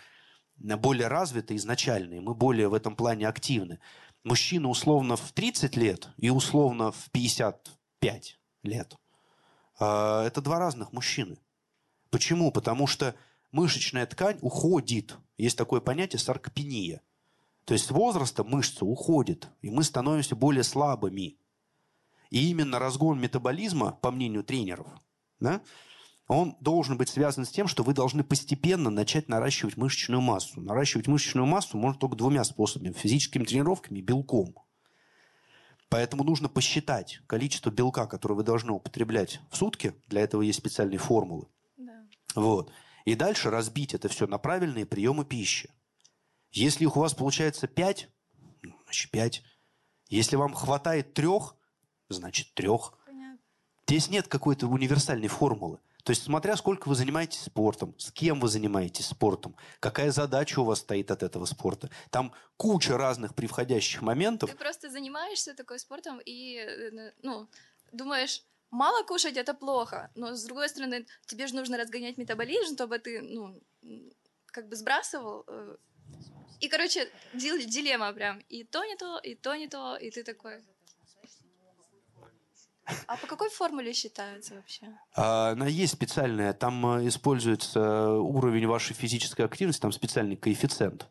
более развита изначально, и мы более в этом плане активны. Мужчина условно в 30 лет и условно в 50 5 лет. А, это два разных мужчины. Почему? Потому что мышечная ткань уходит. Есть такое понятие саркопения. То есть с возрастом мышца уходит, и мы становимся более слабыми. И именно разгон метаболизма, по мнению тренеров, да, он должен быть связан с тем, что вы должны постепенно начать наращивать мышечную массу. Наращивать мышечную массу можно только двумя способами. Физическими тренировками и белком. Поэтому нужно посчитать количество белка, которое вы должны употреблять в сутки. Для этого есть специальные формулы. Да. Вот. И дальше разбить это все на правильные приемы пищи. Если их у вас получается 5, значит 5. Если вам хватает трех, значит трех. Понятно. Здесь нет какой-то универсальной формулы. То есть, смотря сколько вы занимаетесь спортом, с кем вы занимаетесь спортом, какая задача у вас стоит от этого спорта. Там куча разных привходящих моментов. Ты просто занимаешься такой спортом и, э, ну, думаешь, мало кушать это плохо, но с другой стороны, тебе же нужно разгонять метаболизм, чтобы ты, ну, как бы сбрасывал. э, И, короче, дил- дилемма прям. И то не то, и то не то, и ты такой. А по какой формуле считается вообще? А, Она есть специальная, там э, используется уровень вашей физической активности, там специальный коэффициент.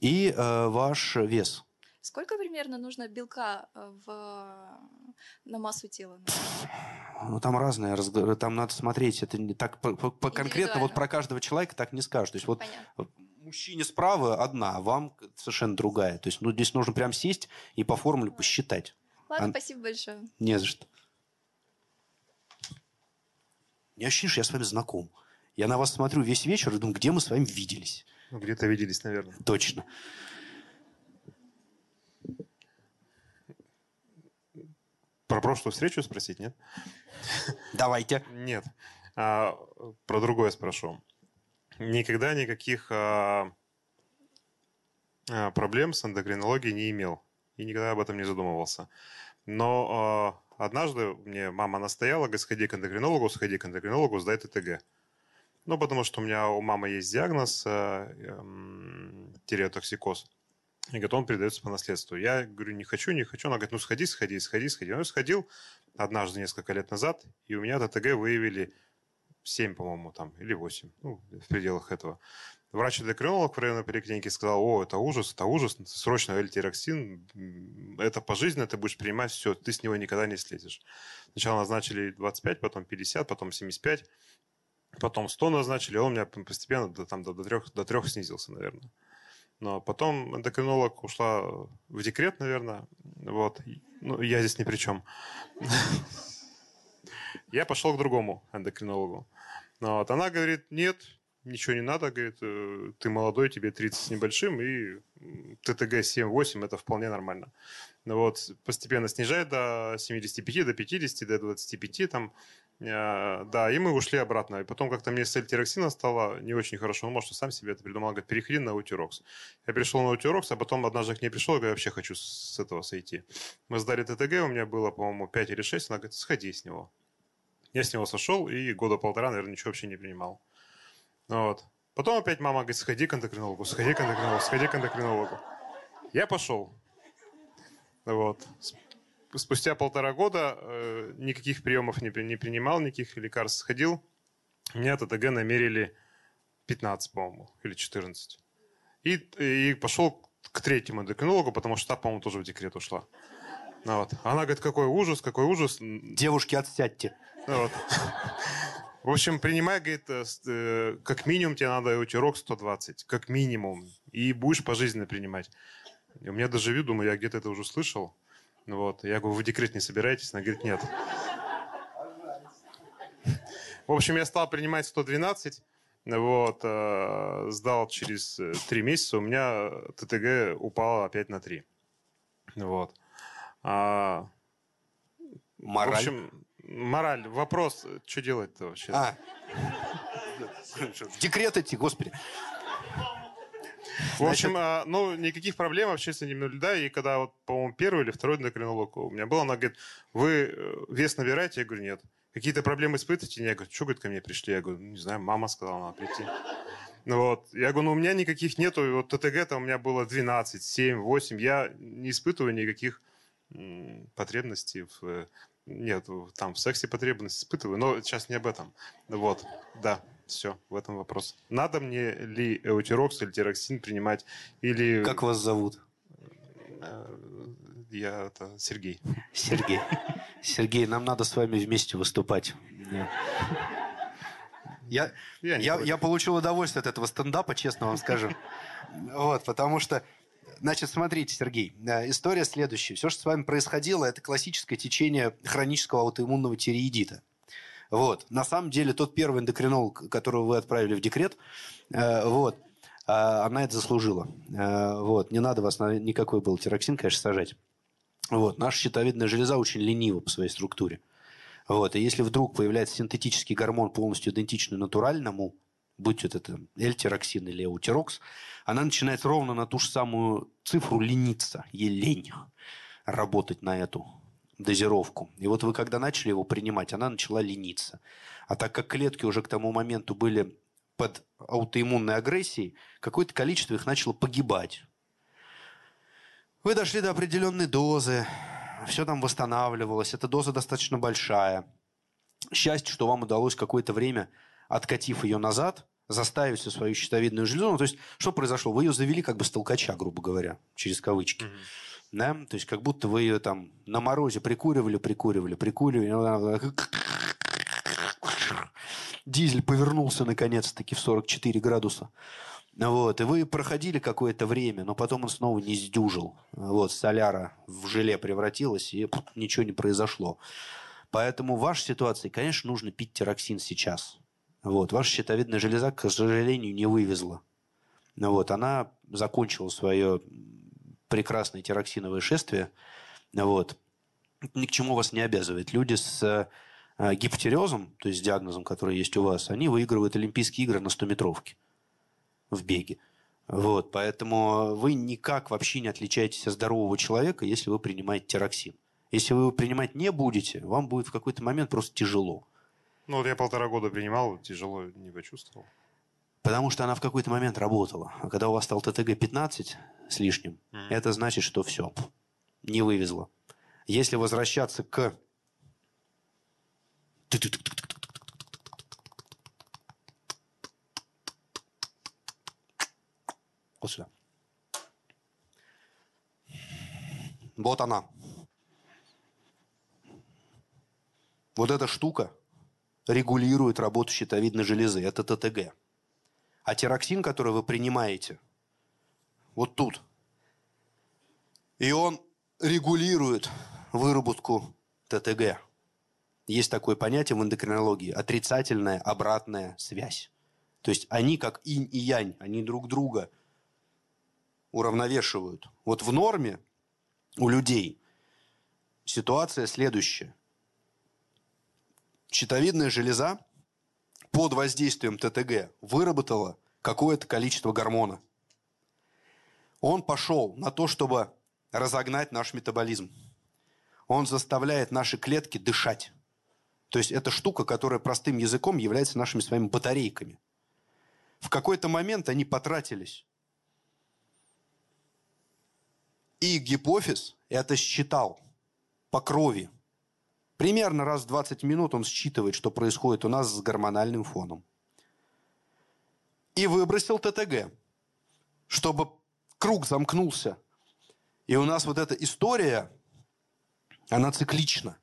И э, ваш вес. Сколько примерно нужно белка э, в... на массу тела? Ну, там разное, там надо смотреть. Это не так по- по- по- конкретно вот про каждого человека так не скажешь. То есть вот Понятно. мужчине справа одна, а вам совершенно другая. То есть ну, здесь нужно прям сесть и по формуле посчитать. Ладно, А- спасибо большое. Не за что. Не ощущение, что я с вами знаком. Я на вас смотрю весь вечер и думаю, где мы с вами виделись. Ну, где-то виделись, наверное. Точно. Про прошлую встречу спросить, нет? Давайте. Нет. А, про другое спрошу. Никогда никаких а, а, проблем с эндокринологией не имел. И никогда об этом не задумывался. Но а, однажды мне мама настояла, говорит, сходи к эндокринологу, сходи к эндокринологу, сдай ТТГ. Ну, потому что у меня у мамы есть диагноз э, эм, тиреотоксикоз. И говорит, он передается по наследству. Я говорю, не хочу, не хочу. Она говорит, ну сходи, сходи, сходи, сходи. Ну, я сходил однажды несколько лет назад, и у меня ТТГ выявили 7, по-моему, там, или 8, ну, в пределах этого. Врач-эндокринолог в районной поликлинике сказал, о, это ужас, это ужас, срочно эльтироксин, это пожизненно, ты будешь принимать, все, ты с него никогда не слезешь. Сначала назначили 25, потом 50, потом 75, потом 100 назначили, он у меня постепенно до, там, до, до, трех, до трех снизился, наверное. Но потом эндокринолог ушла в декрет, наверное. Вот. Ну, я здесь ни при чем. Я пошел к другому эндокринологу. Вот. Она говорит, нет, ничего не надо, говорит, э, ты молодой, тебе 30 с небольшим, и ТТГ 7-8 это вполне нормально. Ну Вот. Постепенно снижает до 75, до 50, до 25 там. Э, Да, и мы ушли обратно. И потом как-то мне с эльтироксина стало не очень хорошо. Ну, может, сам себе это придумал. Говорит, переходи на утирокс. Я пришел на утирокс, а потом однажды к ней пришел, говорю, вообще хочу с этого сойти. Мы сдали ТТГ, у меня было, по-моему, 5 или 6. Она говорит, сходи с него. Я с него сошел и года полтора, наверное, ничего вообще не принимал. Ну Вот. Потом опять мама говорит, сходи к эндокринологу, сходи к эндокринологу, сходи к эндокринологу. Я пошел. Вот. Спустя полтора года э, никаких приемов не, не принимал, никаких лекарств сходил. Меня ТТГ намерили 15, по-моему, или 14. И, и пошел к третьему эндокринологу, потому что та, по-моему, тоже в декрет ушла. Ну Вот. Она говорит, какой ужас, какой ужас. Девушки, отсядьте. Ну Вот. В общем, принимай, говорит, э, э, как минимум тебе надо утирок 120, как минимум. И будешь пожизненно принимать. И у меня даже вид, думаю, я где-то это уже слышал. Вот. Я говорю, вы декрет не собираетесь? Она говорит, нет. В общем, я стал принимать 112. Вот, э, сдал через э, три месяца, у меня ТТГ упало опять на 3. Вот. А, Мораль. в общем, мораль. Вопрос, что делать-то вообще? А. В декрет идти, господи. в общем, а, ну, никаких проблем вообще с этим не наблюдаю. И когда, вот, по-моему, первый или второй эндокринолог у меня был, она говорит, вы э, вес набираете? Я говорю, нет. Какие-то проблемы испытываете? Я говорю, что, говорит, ко мне пришли? Я говорю, «Ну, не знаю, мама сказала, надо прийти. Ну вот. Я говорю, ну у меня никаких нету. И Вот ТТГ-то у меня было 12, 7, 8. Я не испытываю никаких потребностей в... Нет, там в сексе потребность испытываю, но сейчас не об этом. Вот, да, все, в этом вопрос. Надо мне ли эутирокс или тироксин принимать, или... Как вас зовут? э, Я это Сергей. Сергей. Сергей, нам надо с вами вместе выступать. Я, Я я, я получил удовольствие от этого стендапа, честно вам скажу. Вот, потому что, значит, смотрите, Сергей, э, история следующая. Все, что с вами происходило, это классическое течение хронического аутоиммунного тиреидита. Вот. На самом деле, тот первый эндокринолог, которого вы отправили в декрет, э, вот, э, она это заслужила. Э, вот. Не надо вас на никакой был тироксин, конечно, сажать. Вот. Наша щитовидная железа очень ленива по своей структуре. Вот. И если вдруг появляется синтетический гормон, полностью идентичный натуральному, будь это L-тироксин или эутирокс, она начинает ровно на ту же самую цифру лениться, ей лень работать на эту дозировку. И вот вы когда начали его принимать, она начала лениться. А так как клетки уже к тому моменту были под аутоиммунной агрессией, какое-то количество их начало погибать. Вы дошли до определенной дозы, все там восстанавливалось, эта доза достаточно большая. Счастье, что вам удалось какое-то время, откатив ее назад, заставить всю свою щитовидную железу. Ну, то есть, что произошло? Вы ее завели как бы с толкача, грубо говоря, через кавычки. Да? То есть, как будто вы ее там на морозе прикуривали, прикуривали, прикуривали. Дизель повернулся наконец-таки в 44 градуса. Вот, и вы проходили какое-то время, но потом он снова не сдюжил. Вот, соляра в желе превратилась, и ничего не произошло. Поэтому в вашей ситуации, конечно, нужно пить тироксин сейчас. Вот, ваша щитовидная железа, к сожалению, не вывезла. Ну Вот, она закончила свое прекрасное тироксиновое шествие. Вот. Это ни к чему вас не обязывает. Люди с э, гипотерезом, то есть с диагнозом, который есть у вас, они выигрывают Олимпийские игры на 100-метровке в беге. Вот, поэтому вы никак вообще не отличаетесь от здорового человека, если вы принимаете тироксин. Если вы его принимать не будете, вам будет в какой-то момент просто тяжело. Ну, вот я полтора года принимал, тяжело не почувствовал. Потому что она в какой-то момент работала. А когда у вас стал ТТГ 15 с лишним, Мгм. это значит, что все, не вывезло. Если возвращаться к... Вот сюда. Вот она. Вот эта штука регулирует работу щитовидной железы. Это ТТГ. А тироксин, который вы принимаете, вот тут, и он регулирует выработку ТТГ. Есть такое понятие в эндокринологии – отрицательная обратная связь. То есть они как инь и янь, они друг друга уравновешивают. Вот в норме у людей ситуация следующая. Щитовидная железа под воздействием ТТГ выработала какое-то количество гормона. Он пошел на то, чтобы разогнать наш метаболизм. Он заставляет наши клетки дышать. То есть это штука, которая простым языком является нашими своими батарейками. В какой-то момент они потратились. И гипофиз это считал по крови. Примерно раз в 20 минут он считывает, что происходит у нас с гормональным фоном. И выбросил ТТГ, чтобы круг замкнулся. И у нас вот эта история, она циклична.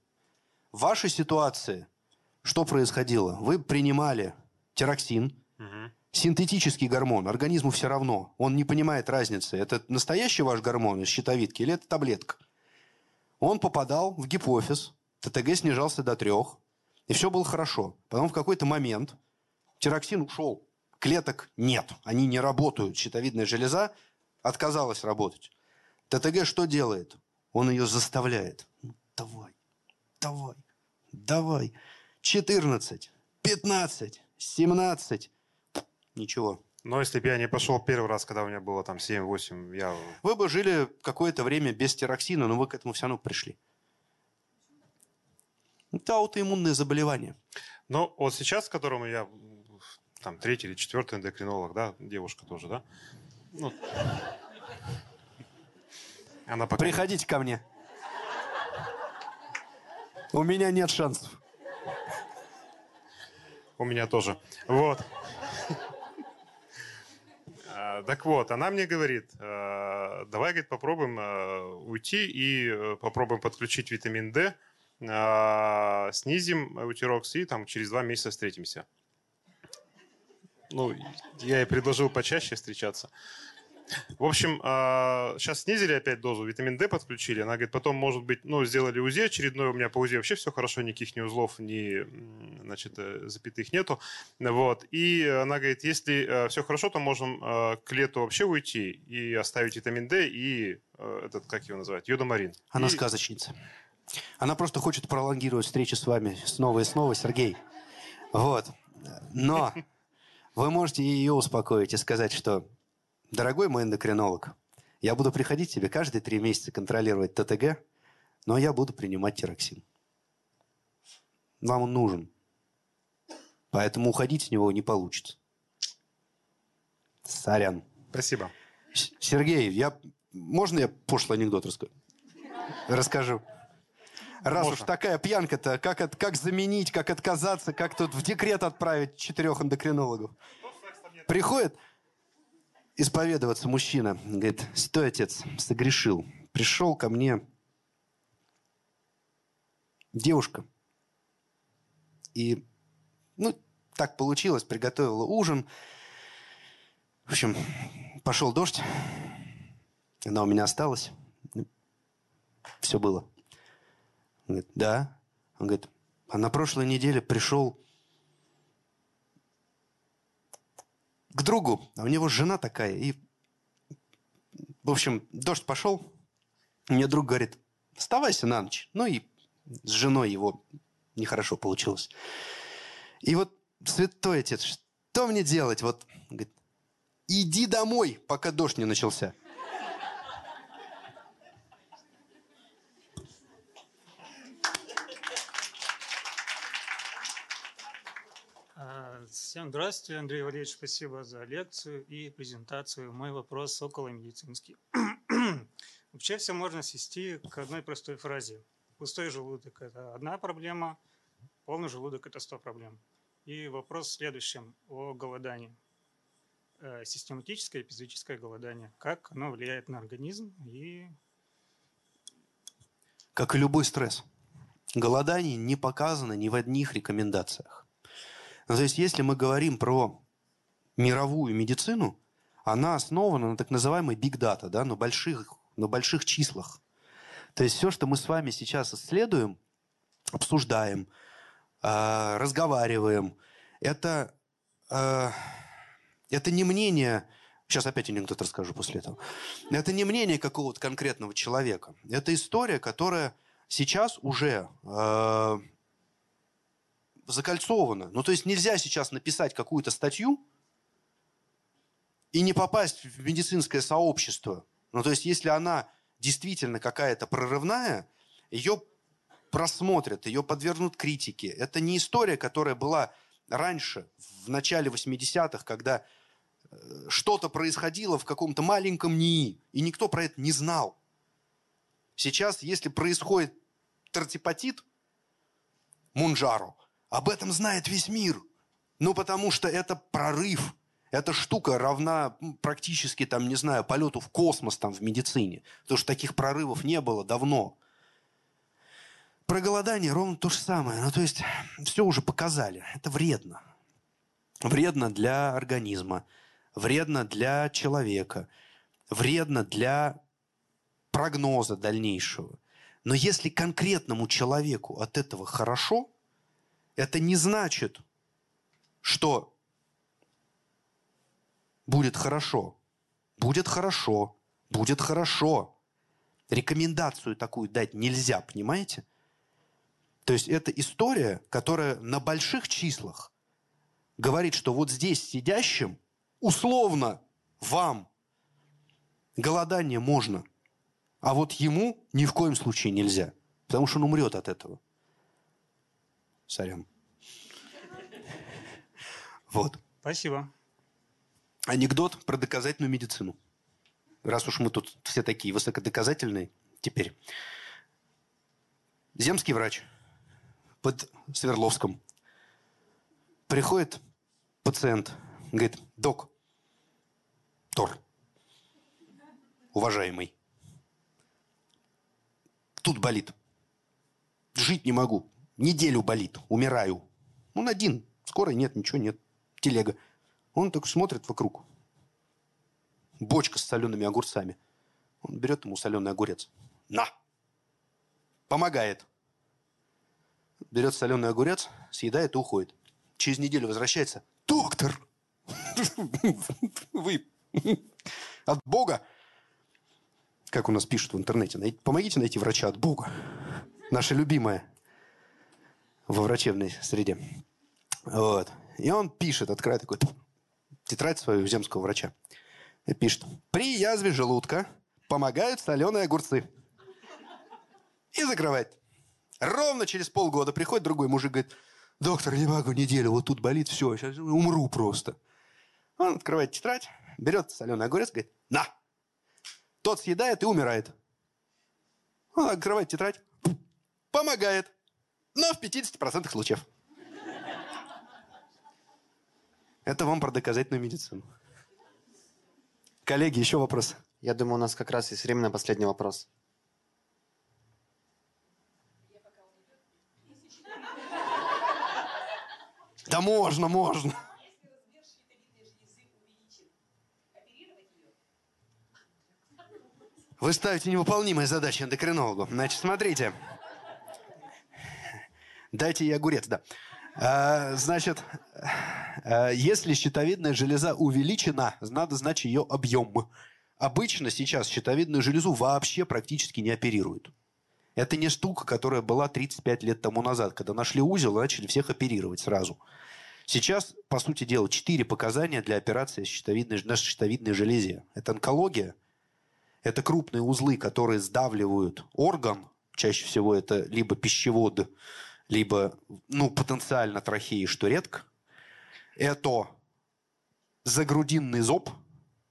В вашей ситуации что происходило? Вы принимали тироксин, синтетический гормон, организму все равно. Он не понимает разницы. Это настоящий ваш гормон из щитовидки или это таблетка? Он попадал в гипофиз, ТТГ снижался до трех, и все было хорошо. Потом в какой-то момент тироксин ушел. Клеток нет, они не работают. Щитовидная железа отказалась работать. ТТГ что делает? Он ее заставляет. Ну, давай, давай, давай. 14, 15, 17. Ничего. Но если бы я не пошел первый раз, когда у меня было там 7-8, я... Вы бы жили какое-то время без тироксина, но вы к этому все равно пришли. Это аутоиммунное заболевание. Но вот сейчас, которому я там третий или четвертый эндокринолог, да, девушка тоже, да? Ну, она пока... Приходите ко мне. У меня нет шансов. У меня тоже. Вот. А, так вот, она мне говорит, э, давай, говорит, попробуем э, уйти и э, попробуем подключить витамин D, снизим утирокс и там через два месяца встретимся. Ну, я ей предложил почаще встречаться. В общем, сейчас а, снизили опять дозу, витамин D подключили. Она говорит, потом, может быть, ну, сделали УЗИ очередное, у меня по УЗИ вообще все хорошо, никаких ни узлов, ни, значит, э, запятых нету. Вот. И она говорит, если э, все хорошо, то можем э, к лету вообще уйти и оставить витамин D и этот, как его называют, йодомарин. Она и... сказочница. Она просто хочет пролонгировать встречи с вами снова и снова, Сергей. Вот. Но вы можете ее успокоить и сказать, что Дорогой мой эндокринолог, я буду приходить тебе каждые три месяца контролировать ТТГ, но я буду принимать тироксин. Вам он нужен. Поэтому уходить с него не получится. Сорян. Спасибо. Сергей, я... можно я пошлый анекдот расскажу? Расскажу. Раз Можно. уж такая пьянка-то, как, от, как заменить, как отказаться, как тут в декрет отправить четырех эндокринологов? Приходит, исповедоваться мужчина. Говорит, стой, отец, согрешил. Пришел ко мне девушка. И, ну, так получилось, приготовила ужин. В общем, пошел дождь. Она у меня осталась. Все было. Он говорит, да. Он говорит, а на прошлой неделе пришел к другу, а у него жена такая. И, в общем, дождь пошел. Мне друг говорит, оставайся на ночь. Ну и с женой его нехорошо получилось. И вот, святой отец, что мне делать? Вот, говорит, иди домой, пока дождь не начался. Всем здравствуйте, Андрей Валерьевич, спасибо за лекцию и презентацию. Мой вопрос около медицинский. Вообще все можно свести к одной простой фразе. Пустой желудок – это одна проблема, полный желудок – это сто проблем. И вопрос в следующем о голодании. Э, систематическое физическое голодание. Как оно влияет на организм и... Как и любой стресс. Голодание не показано ни в одних рекомендациях. Ну, то есть, если мы говорим про мировую медицину, она основана на так называемой big data, да, на больших, на больших числах. То есть все, что мы с вами сейчас исследуем, обсуждаем, э, разговариваем, это, э, это не мнение, сейчас опять анекдот расскажу после этого, это не мнение какого-то конкретного человека. Это история, которая сейчас уже э, закольцовано. Ну, то есть нельзя сейчас написать какую-то статью и не попасть в медицинское сообщество. Ну, то есть если она действительно какая-то прорывная, ее просмотрят, ее подвергнут критике. Это не история, которая была раньше, в начале 80-х, когда э, что-то происходило в каком-то маленьком НИИ, и никто про это не знал. Сейчас, если происходит тортипатит, Мунжаро, об этом знает весь мир. Ну, потому что это прорыв. Эта штука равна практически, там, не знаю, полету в космос там в медицине. Потому что таких прорывов не было давно. Про голодание ровно то же самое. Ну, то есть, все уже показали. Это вредно. Вредно для организма. Вредно для человека. Вредно для прогноза дальнейшего. Но если конкретному человеку от этого хорошо – это не значит, что будет хорошо. Будет хорошо. Будет хорошо. Рекомендацию такую дать нельзя, понимаете? То есть это история, которая на больших числах говорит, что вот здесь сидящим, условно, вам голодание можно, а вот ему ни в коем случае нельзя, потому что он умрет от этого. Сорян. Вот. Спасибо. Анекдот про доказательную медицину. Раз уж мы тут все такие высокодоказательные теперь. Земский врач под Свердловском. Приходит пациент, говорит, док, Тор, уважаемый, тут болит. Жить не могу. Неделю болит. Умираю. Он один. Скорой нет, ничего нет. Телега. Он только смотрит вокруг. Бочка с солеными огурцами. Он берет ему соленый огурец. На! Помогает. Берет соленый огурец, съедает и уходит. Через неделю возвращается. Доктор! Вы от Бога? Как у нас пишут в интернете. Помогите найти врача от Бога. Наша любимая во врачебной среде. Вот. И он пишет, открывает такой тетрадь свою земского врача. И пишет. При язве желудка помогают соленые огурцы. И закрывает. Ровно через полгода приходит другой мужик, говорит, доктор, не могу, неделю, вот тут болит, все, сейчас умру просто. Он открывает тетрадь, берет соленый огурец, говорит, на. Тот съедает и умирает. Он открывает тетрадь, помогает, но в 50% случаев. Это вам про доказательную медицину. Коллеги, еще вопрос. Я думаю, у нас как раз есть время на последний вопрос. Да можно, можно. Вы ставите невыполнимые задачи эндокринологу. Значит, смотрите. Дайте ей огурец, да. А, значит, а, если щитовидная железа увеличена, надо знать ее объем. Обычно сейчас щитовидную железу вообще практически не оперируют. Это не штука, которая была 35 лет тому назад, когда нашли узел и начали всех оперировать сразу. Сейчас, по сути дела, четыре показания для операции щитовидной, на щитовидной железе. Это онкология, это крупные узлы, которые сдавливают орган, чаще всего это либо пищевод, либо ну, потенциально трахеи, что редко. Это загрудинный зоб,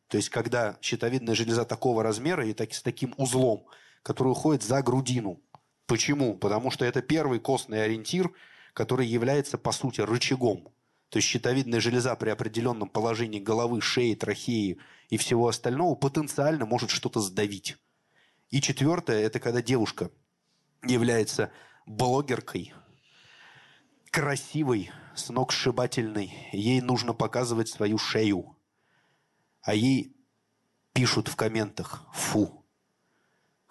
то есть когда щитовидная железа такого размера и так, с таким узлом, который уходит за грудину. Почему? Потому что это первый костный ориентир, который является, по сути, рычагом. То есть щитовидная железа при определенном положении головы, шеи, трахеи и всего остального потенциально может что-то сдавить. И четвертое – это когда девушка является блогеркой, красивой, сногсшибательной. Ей нужно показывать свою шею. А ей пишут в комментах «фу».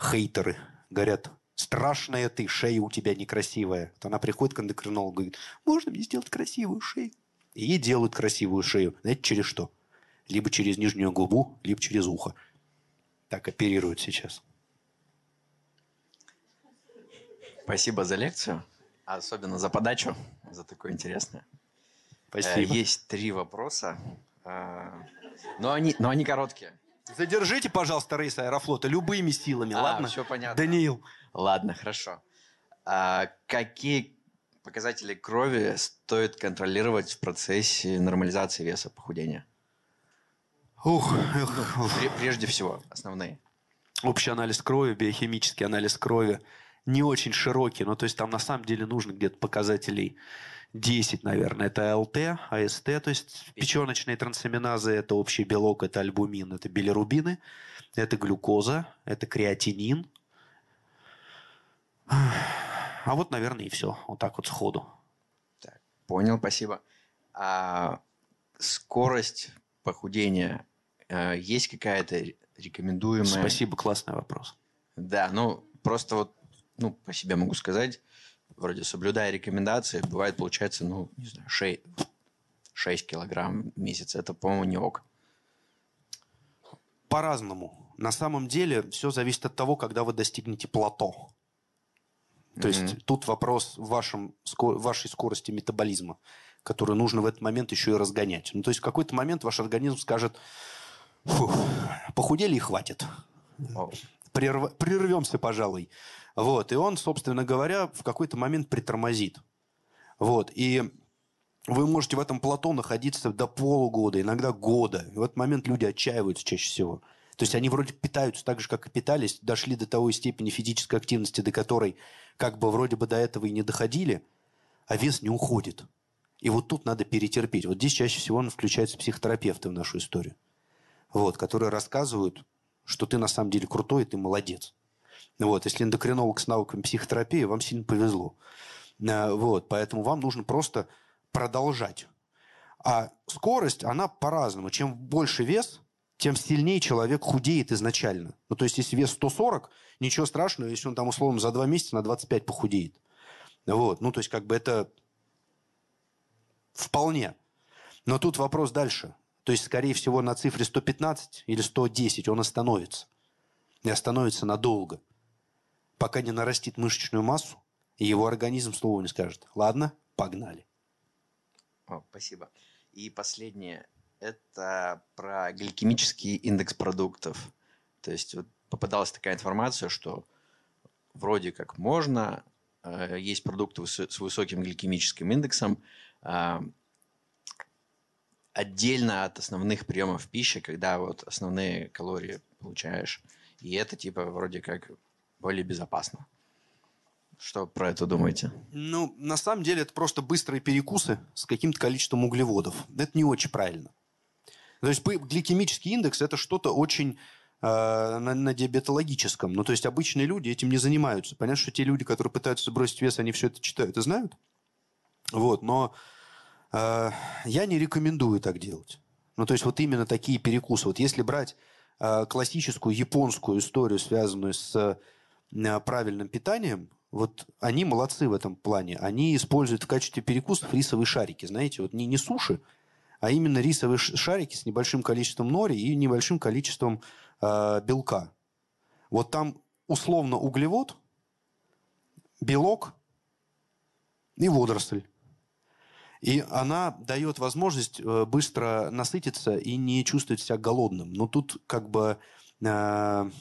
Хейтеры говорят «страшная ты, шея у тебя некрасивая». Вот она приходит к эндокринологу и говорит «можно мне сделать красивую шею?» И ей делают красивую шею. Знаете, через что? Либо через нижнюю губу, либо через ухо. Так оперируют сейчас. Спасибо за лекцию, особенно за подачу, за такое интересное. Спасибо. Э, есть три вопроса, э, но они, но они короткие. Задержите, пожалуйста, рейс Аэрофлота любыми силами, А, ладно? все понятно. Даниил. Ладно, хорошо. А какие показатели крови стоит контролировать в процессе нормализации веса похудения? Ух, ух. Пре- Прежде всего, основные. Общий анализ крови, биохимический анализ крови не очень широкий, но то есть там на самом деле нужно где-то показателей 10, наверное. Это ЛТ, АСТ, то есть печеночные трансаминазы, это общий белок, это альбумин, это билирубины, это глюкоза, это креатинин. А вот, наверное, и все. Вот так вот сходу. Понял, спасибо. А скорость похудения э, есть какая-то рекомендуемая? Спасибо, классный вопрос. Да, ну просто вот, ну по себе могу сказать, вроде соблюдая рекомендации, бывает получается, ну не знаю, 6, 6 килограмм в месяц. Это, по-моему, не ок. По-разному. На самом деле все зависит от того, когда вы достигнете плато. То Мгм. есть тут вопрос в вашем, вашей скорости метаболизма, которую нужно в этот момент еще и разгонять. Ну, то есть в какой-то момент ваш организм скажет, «Фух, похудели и хватит. О, Прерв- прервемся, пожалуй. Вот. И он, собственно говоря, в какой-то момент притормозит. Вот. И вы можете в этом плато находиться до полугода, иногда года. И в этот момент люди отчаиваются чаще всего. То есть они вроде питаются так же, как и питались, дошли до той степени физической активности, до которой как бы вроде бы до этого и не доходили, а вес не уходит. И вот тут надо перетерпеть. Вот здесь чаще всего включаются психотерапевты в нашу историю. вот, которые рассказывают, что ты на самом деле крутой, ты молодец. Вот, если эндокринолог с навыками психотерапии, вам сильно повезло. Э, вот, поэтому вам нужно просто продолжать. А скорость, она по-разному. Чем больше вес, тем сильнее человек худеет изначально. Ну, то есть, если вес 140, ничего страшного, если он там, условно, за два месяца на 25 похудеет. Вот. Ну, то есть, как бы это вполне. Но тут вопрос дальше. То есть, скорее всего, на цифре 115 или 110 он остановится. И остановится надолго. Пока не нарастит мышечную массу, его организм слова не скажет. Ладно, погнали. О, спасибо. И последнее. Это про гликемический индекс продуктов. То есть вот попадалась такая информация, что вроде как можно, э, есть продукты с высоким гликемическим индексом, э, отдельно от основных приемов пищи, когда вот основные калории получаешь. И это типа вроде как более безопасно. Что про это думаете? Ну, на самом деле, это просто быстрые перекусы с каким-то количеством углеводов. Это не очень правильно. То есть гликемический индекс – это что-то очень э, на, на диабетологическом. Ну, то есть обычные люди этим не занимаются. Понятно, что те люди, которые пытаются бросить вес, они все это читают и знают. Вот, но э, я не рекомендую так делать. Ну, то есть вот именно такие перекусы. Вот если брать э, классическую японскую историю, связанную с правильным питанием, вот они молодцы в этом плане. Они используют в качестве перекусов рисовые шарики. Знаете, вот не, не суши, а именно рисовые шарики с небольшим количеством нори и небольшим количеством э, белка. Вот там условно углевод, белок и водоросль. И она дает возможность э, быстро насытиться и не чувствовать себя голодным. Но тут как бы э,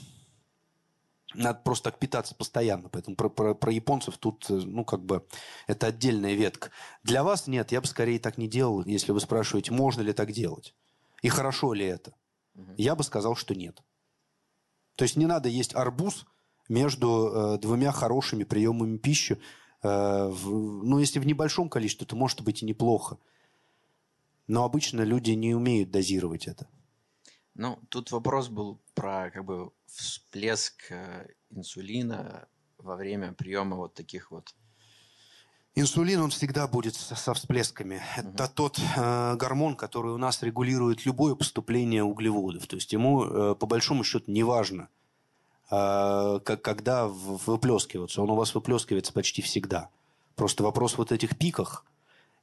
надо просто так питаться постоянно. Поэтому про, про, про японцев тут, э, ну, как бы, это отдельная ветка. Для вас нет, я бы скорее так не делал, если вы спрашиваете, можно ли так делать. И хорошо ли это. Угу. Я бы сказал, что нет. То есть не надо есть арбуз между э, двумя хорошими приемами пищи. Э, в, ну, если в небольшом количестве, то может быть и неплохо. Но обычно люди не умеют дозировать это. Ну, тут вопрос был про как бы всплеск э, инсулина во время приема вот таких вот Инсулин, он всегда будет со всплесками. Uh-huh. Это тот э, гормон, который у нас регулирует любое поступление углеводов. То есть ему, э, по большому счету, не важно, э, как, когда выплескиваться. Он у вас выплескивается почти всегда. Просто вопрос вот этих пиках.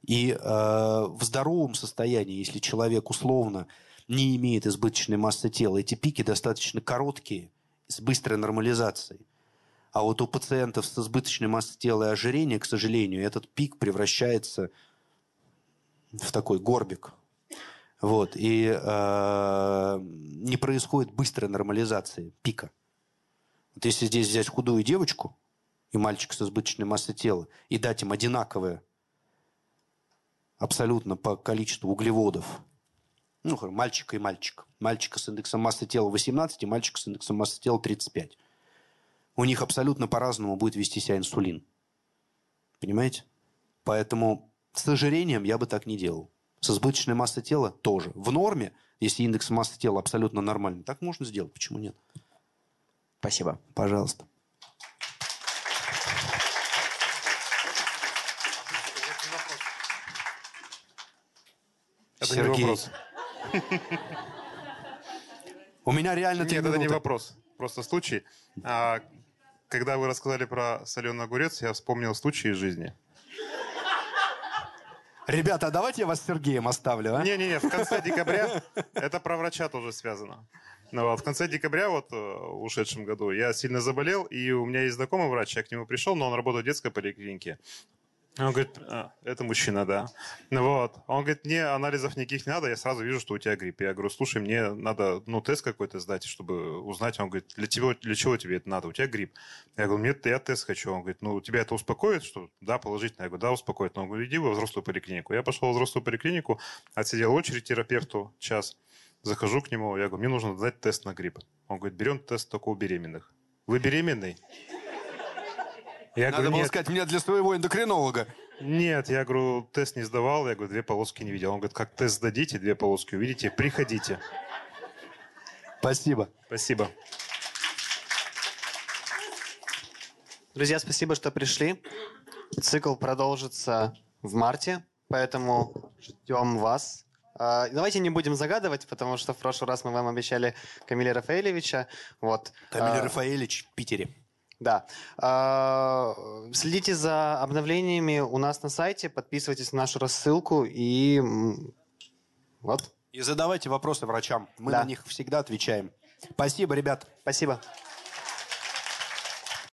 И э, в здоровом состоянии, если человек условно не имеет избыточной массы тела. Эти пики достаточно короткие, с быстрой нормализацией. А вот у пациентов с избыточной массой тела и ожирением, к сожалению, этот пик превращается в такой горбик. Вот. И э, не происходит быстрой нормализации пика. Вот если здесь взять худую девочку и мальчика с избыточной массой тела и дать им одинаковое абсолютно по количеству углеводов ну, мальчика и мальчик. Мальчика с индексом массы тела 18 и мальчика с индексом массы тела 35. У них абсолютно по-разному будет вести себя инсулин. Понимаете? Поэтому с ожирением я бы так не делал. С избыточной массой тела тоже. В норме, если индекс массы тела абсолютно нормальный, так можно сделать. Почему нет? Спасибо. Пожалуйста. Это Сергей. У меня реально Нет, это не вопрос. Просто случай. А, когда вы рассказали про соленый огурец, я вспомнил случай из жизни. Ребята, а давайте я вас с Сергеем оставлю, а? Не-не-не, в конце декабря, это про врача тоже связано. Ну, вот, в конце декабря, вот э, в ушедшем году, я сильно заболел, и у меня есть знакомый врач, я к нему пришел, но он работает в детской поликлинике. Он говорит, а, это мужчина, да. Ну вот. Он говорит, мне анализов никаких не надо, я сразу вижу, что у тебя грипп. Я говорю, слушай, мне надо, ну, тест какой-то сдать, чтобы узнать. Он говорит, для, чего, для чего тебе это надо? У тебя грипп. Я говорю, нет, я тест хочу. Он говорит, ну, тебя это успокоит, что да, положительно. Я говорю, да, успокоит. Но он говорит, иди во взрослую поликлинику. Я пошел в взрослую поликлинику, отсидел очередь терапевту час. Захожу к нему, я говорю, мне нужно сдать тест на грипп. Он говорит, берем тест только у беременных. Вы беременный? Я Надо говорю, было нет. сказать, мне для своего эндокринолога. Нет, я говорю, тест не сдавал, я говорю, две полоски не видел. Он говорит, как тест сдадите, две полоски увидите, приходите. Спасибо. Спасибо. Друзья, спасибо, что пришли. Цикл продолжится в марте, поэтому ждем вас. А, Давайте не будем загадывать, потому что в прошлый раз мы вам обещали Камиля Рафаэлевича. Вот. Камиль А, Рафаэлич в Питере. Да. А, Следите за обновлениями у нас на сайте, подписывайтесь на нашу рассылку и вот. И задавайте вопросы врачам. Мы Да. на них всегда отвечаем. Спасибо, ребят. Спасибо.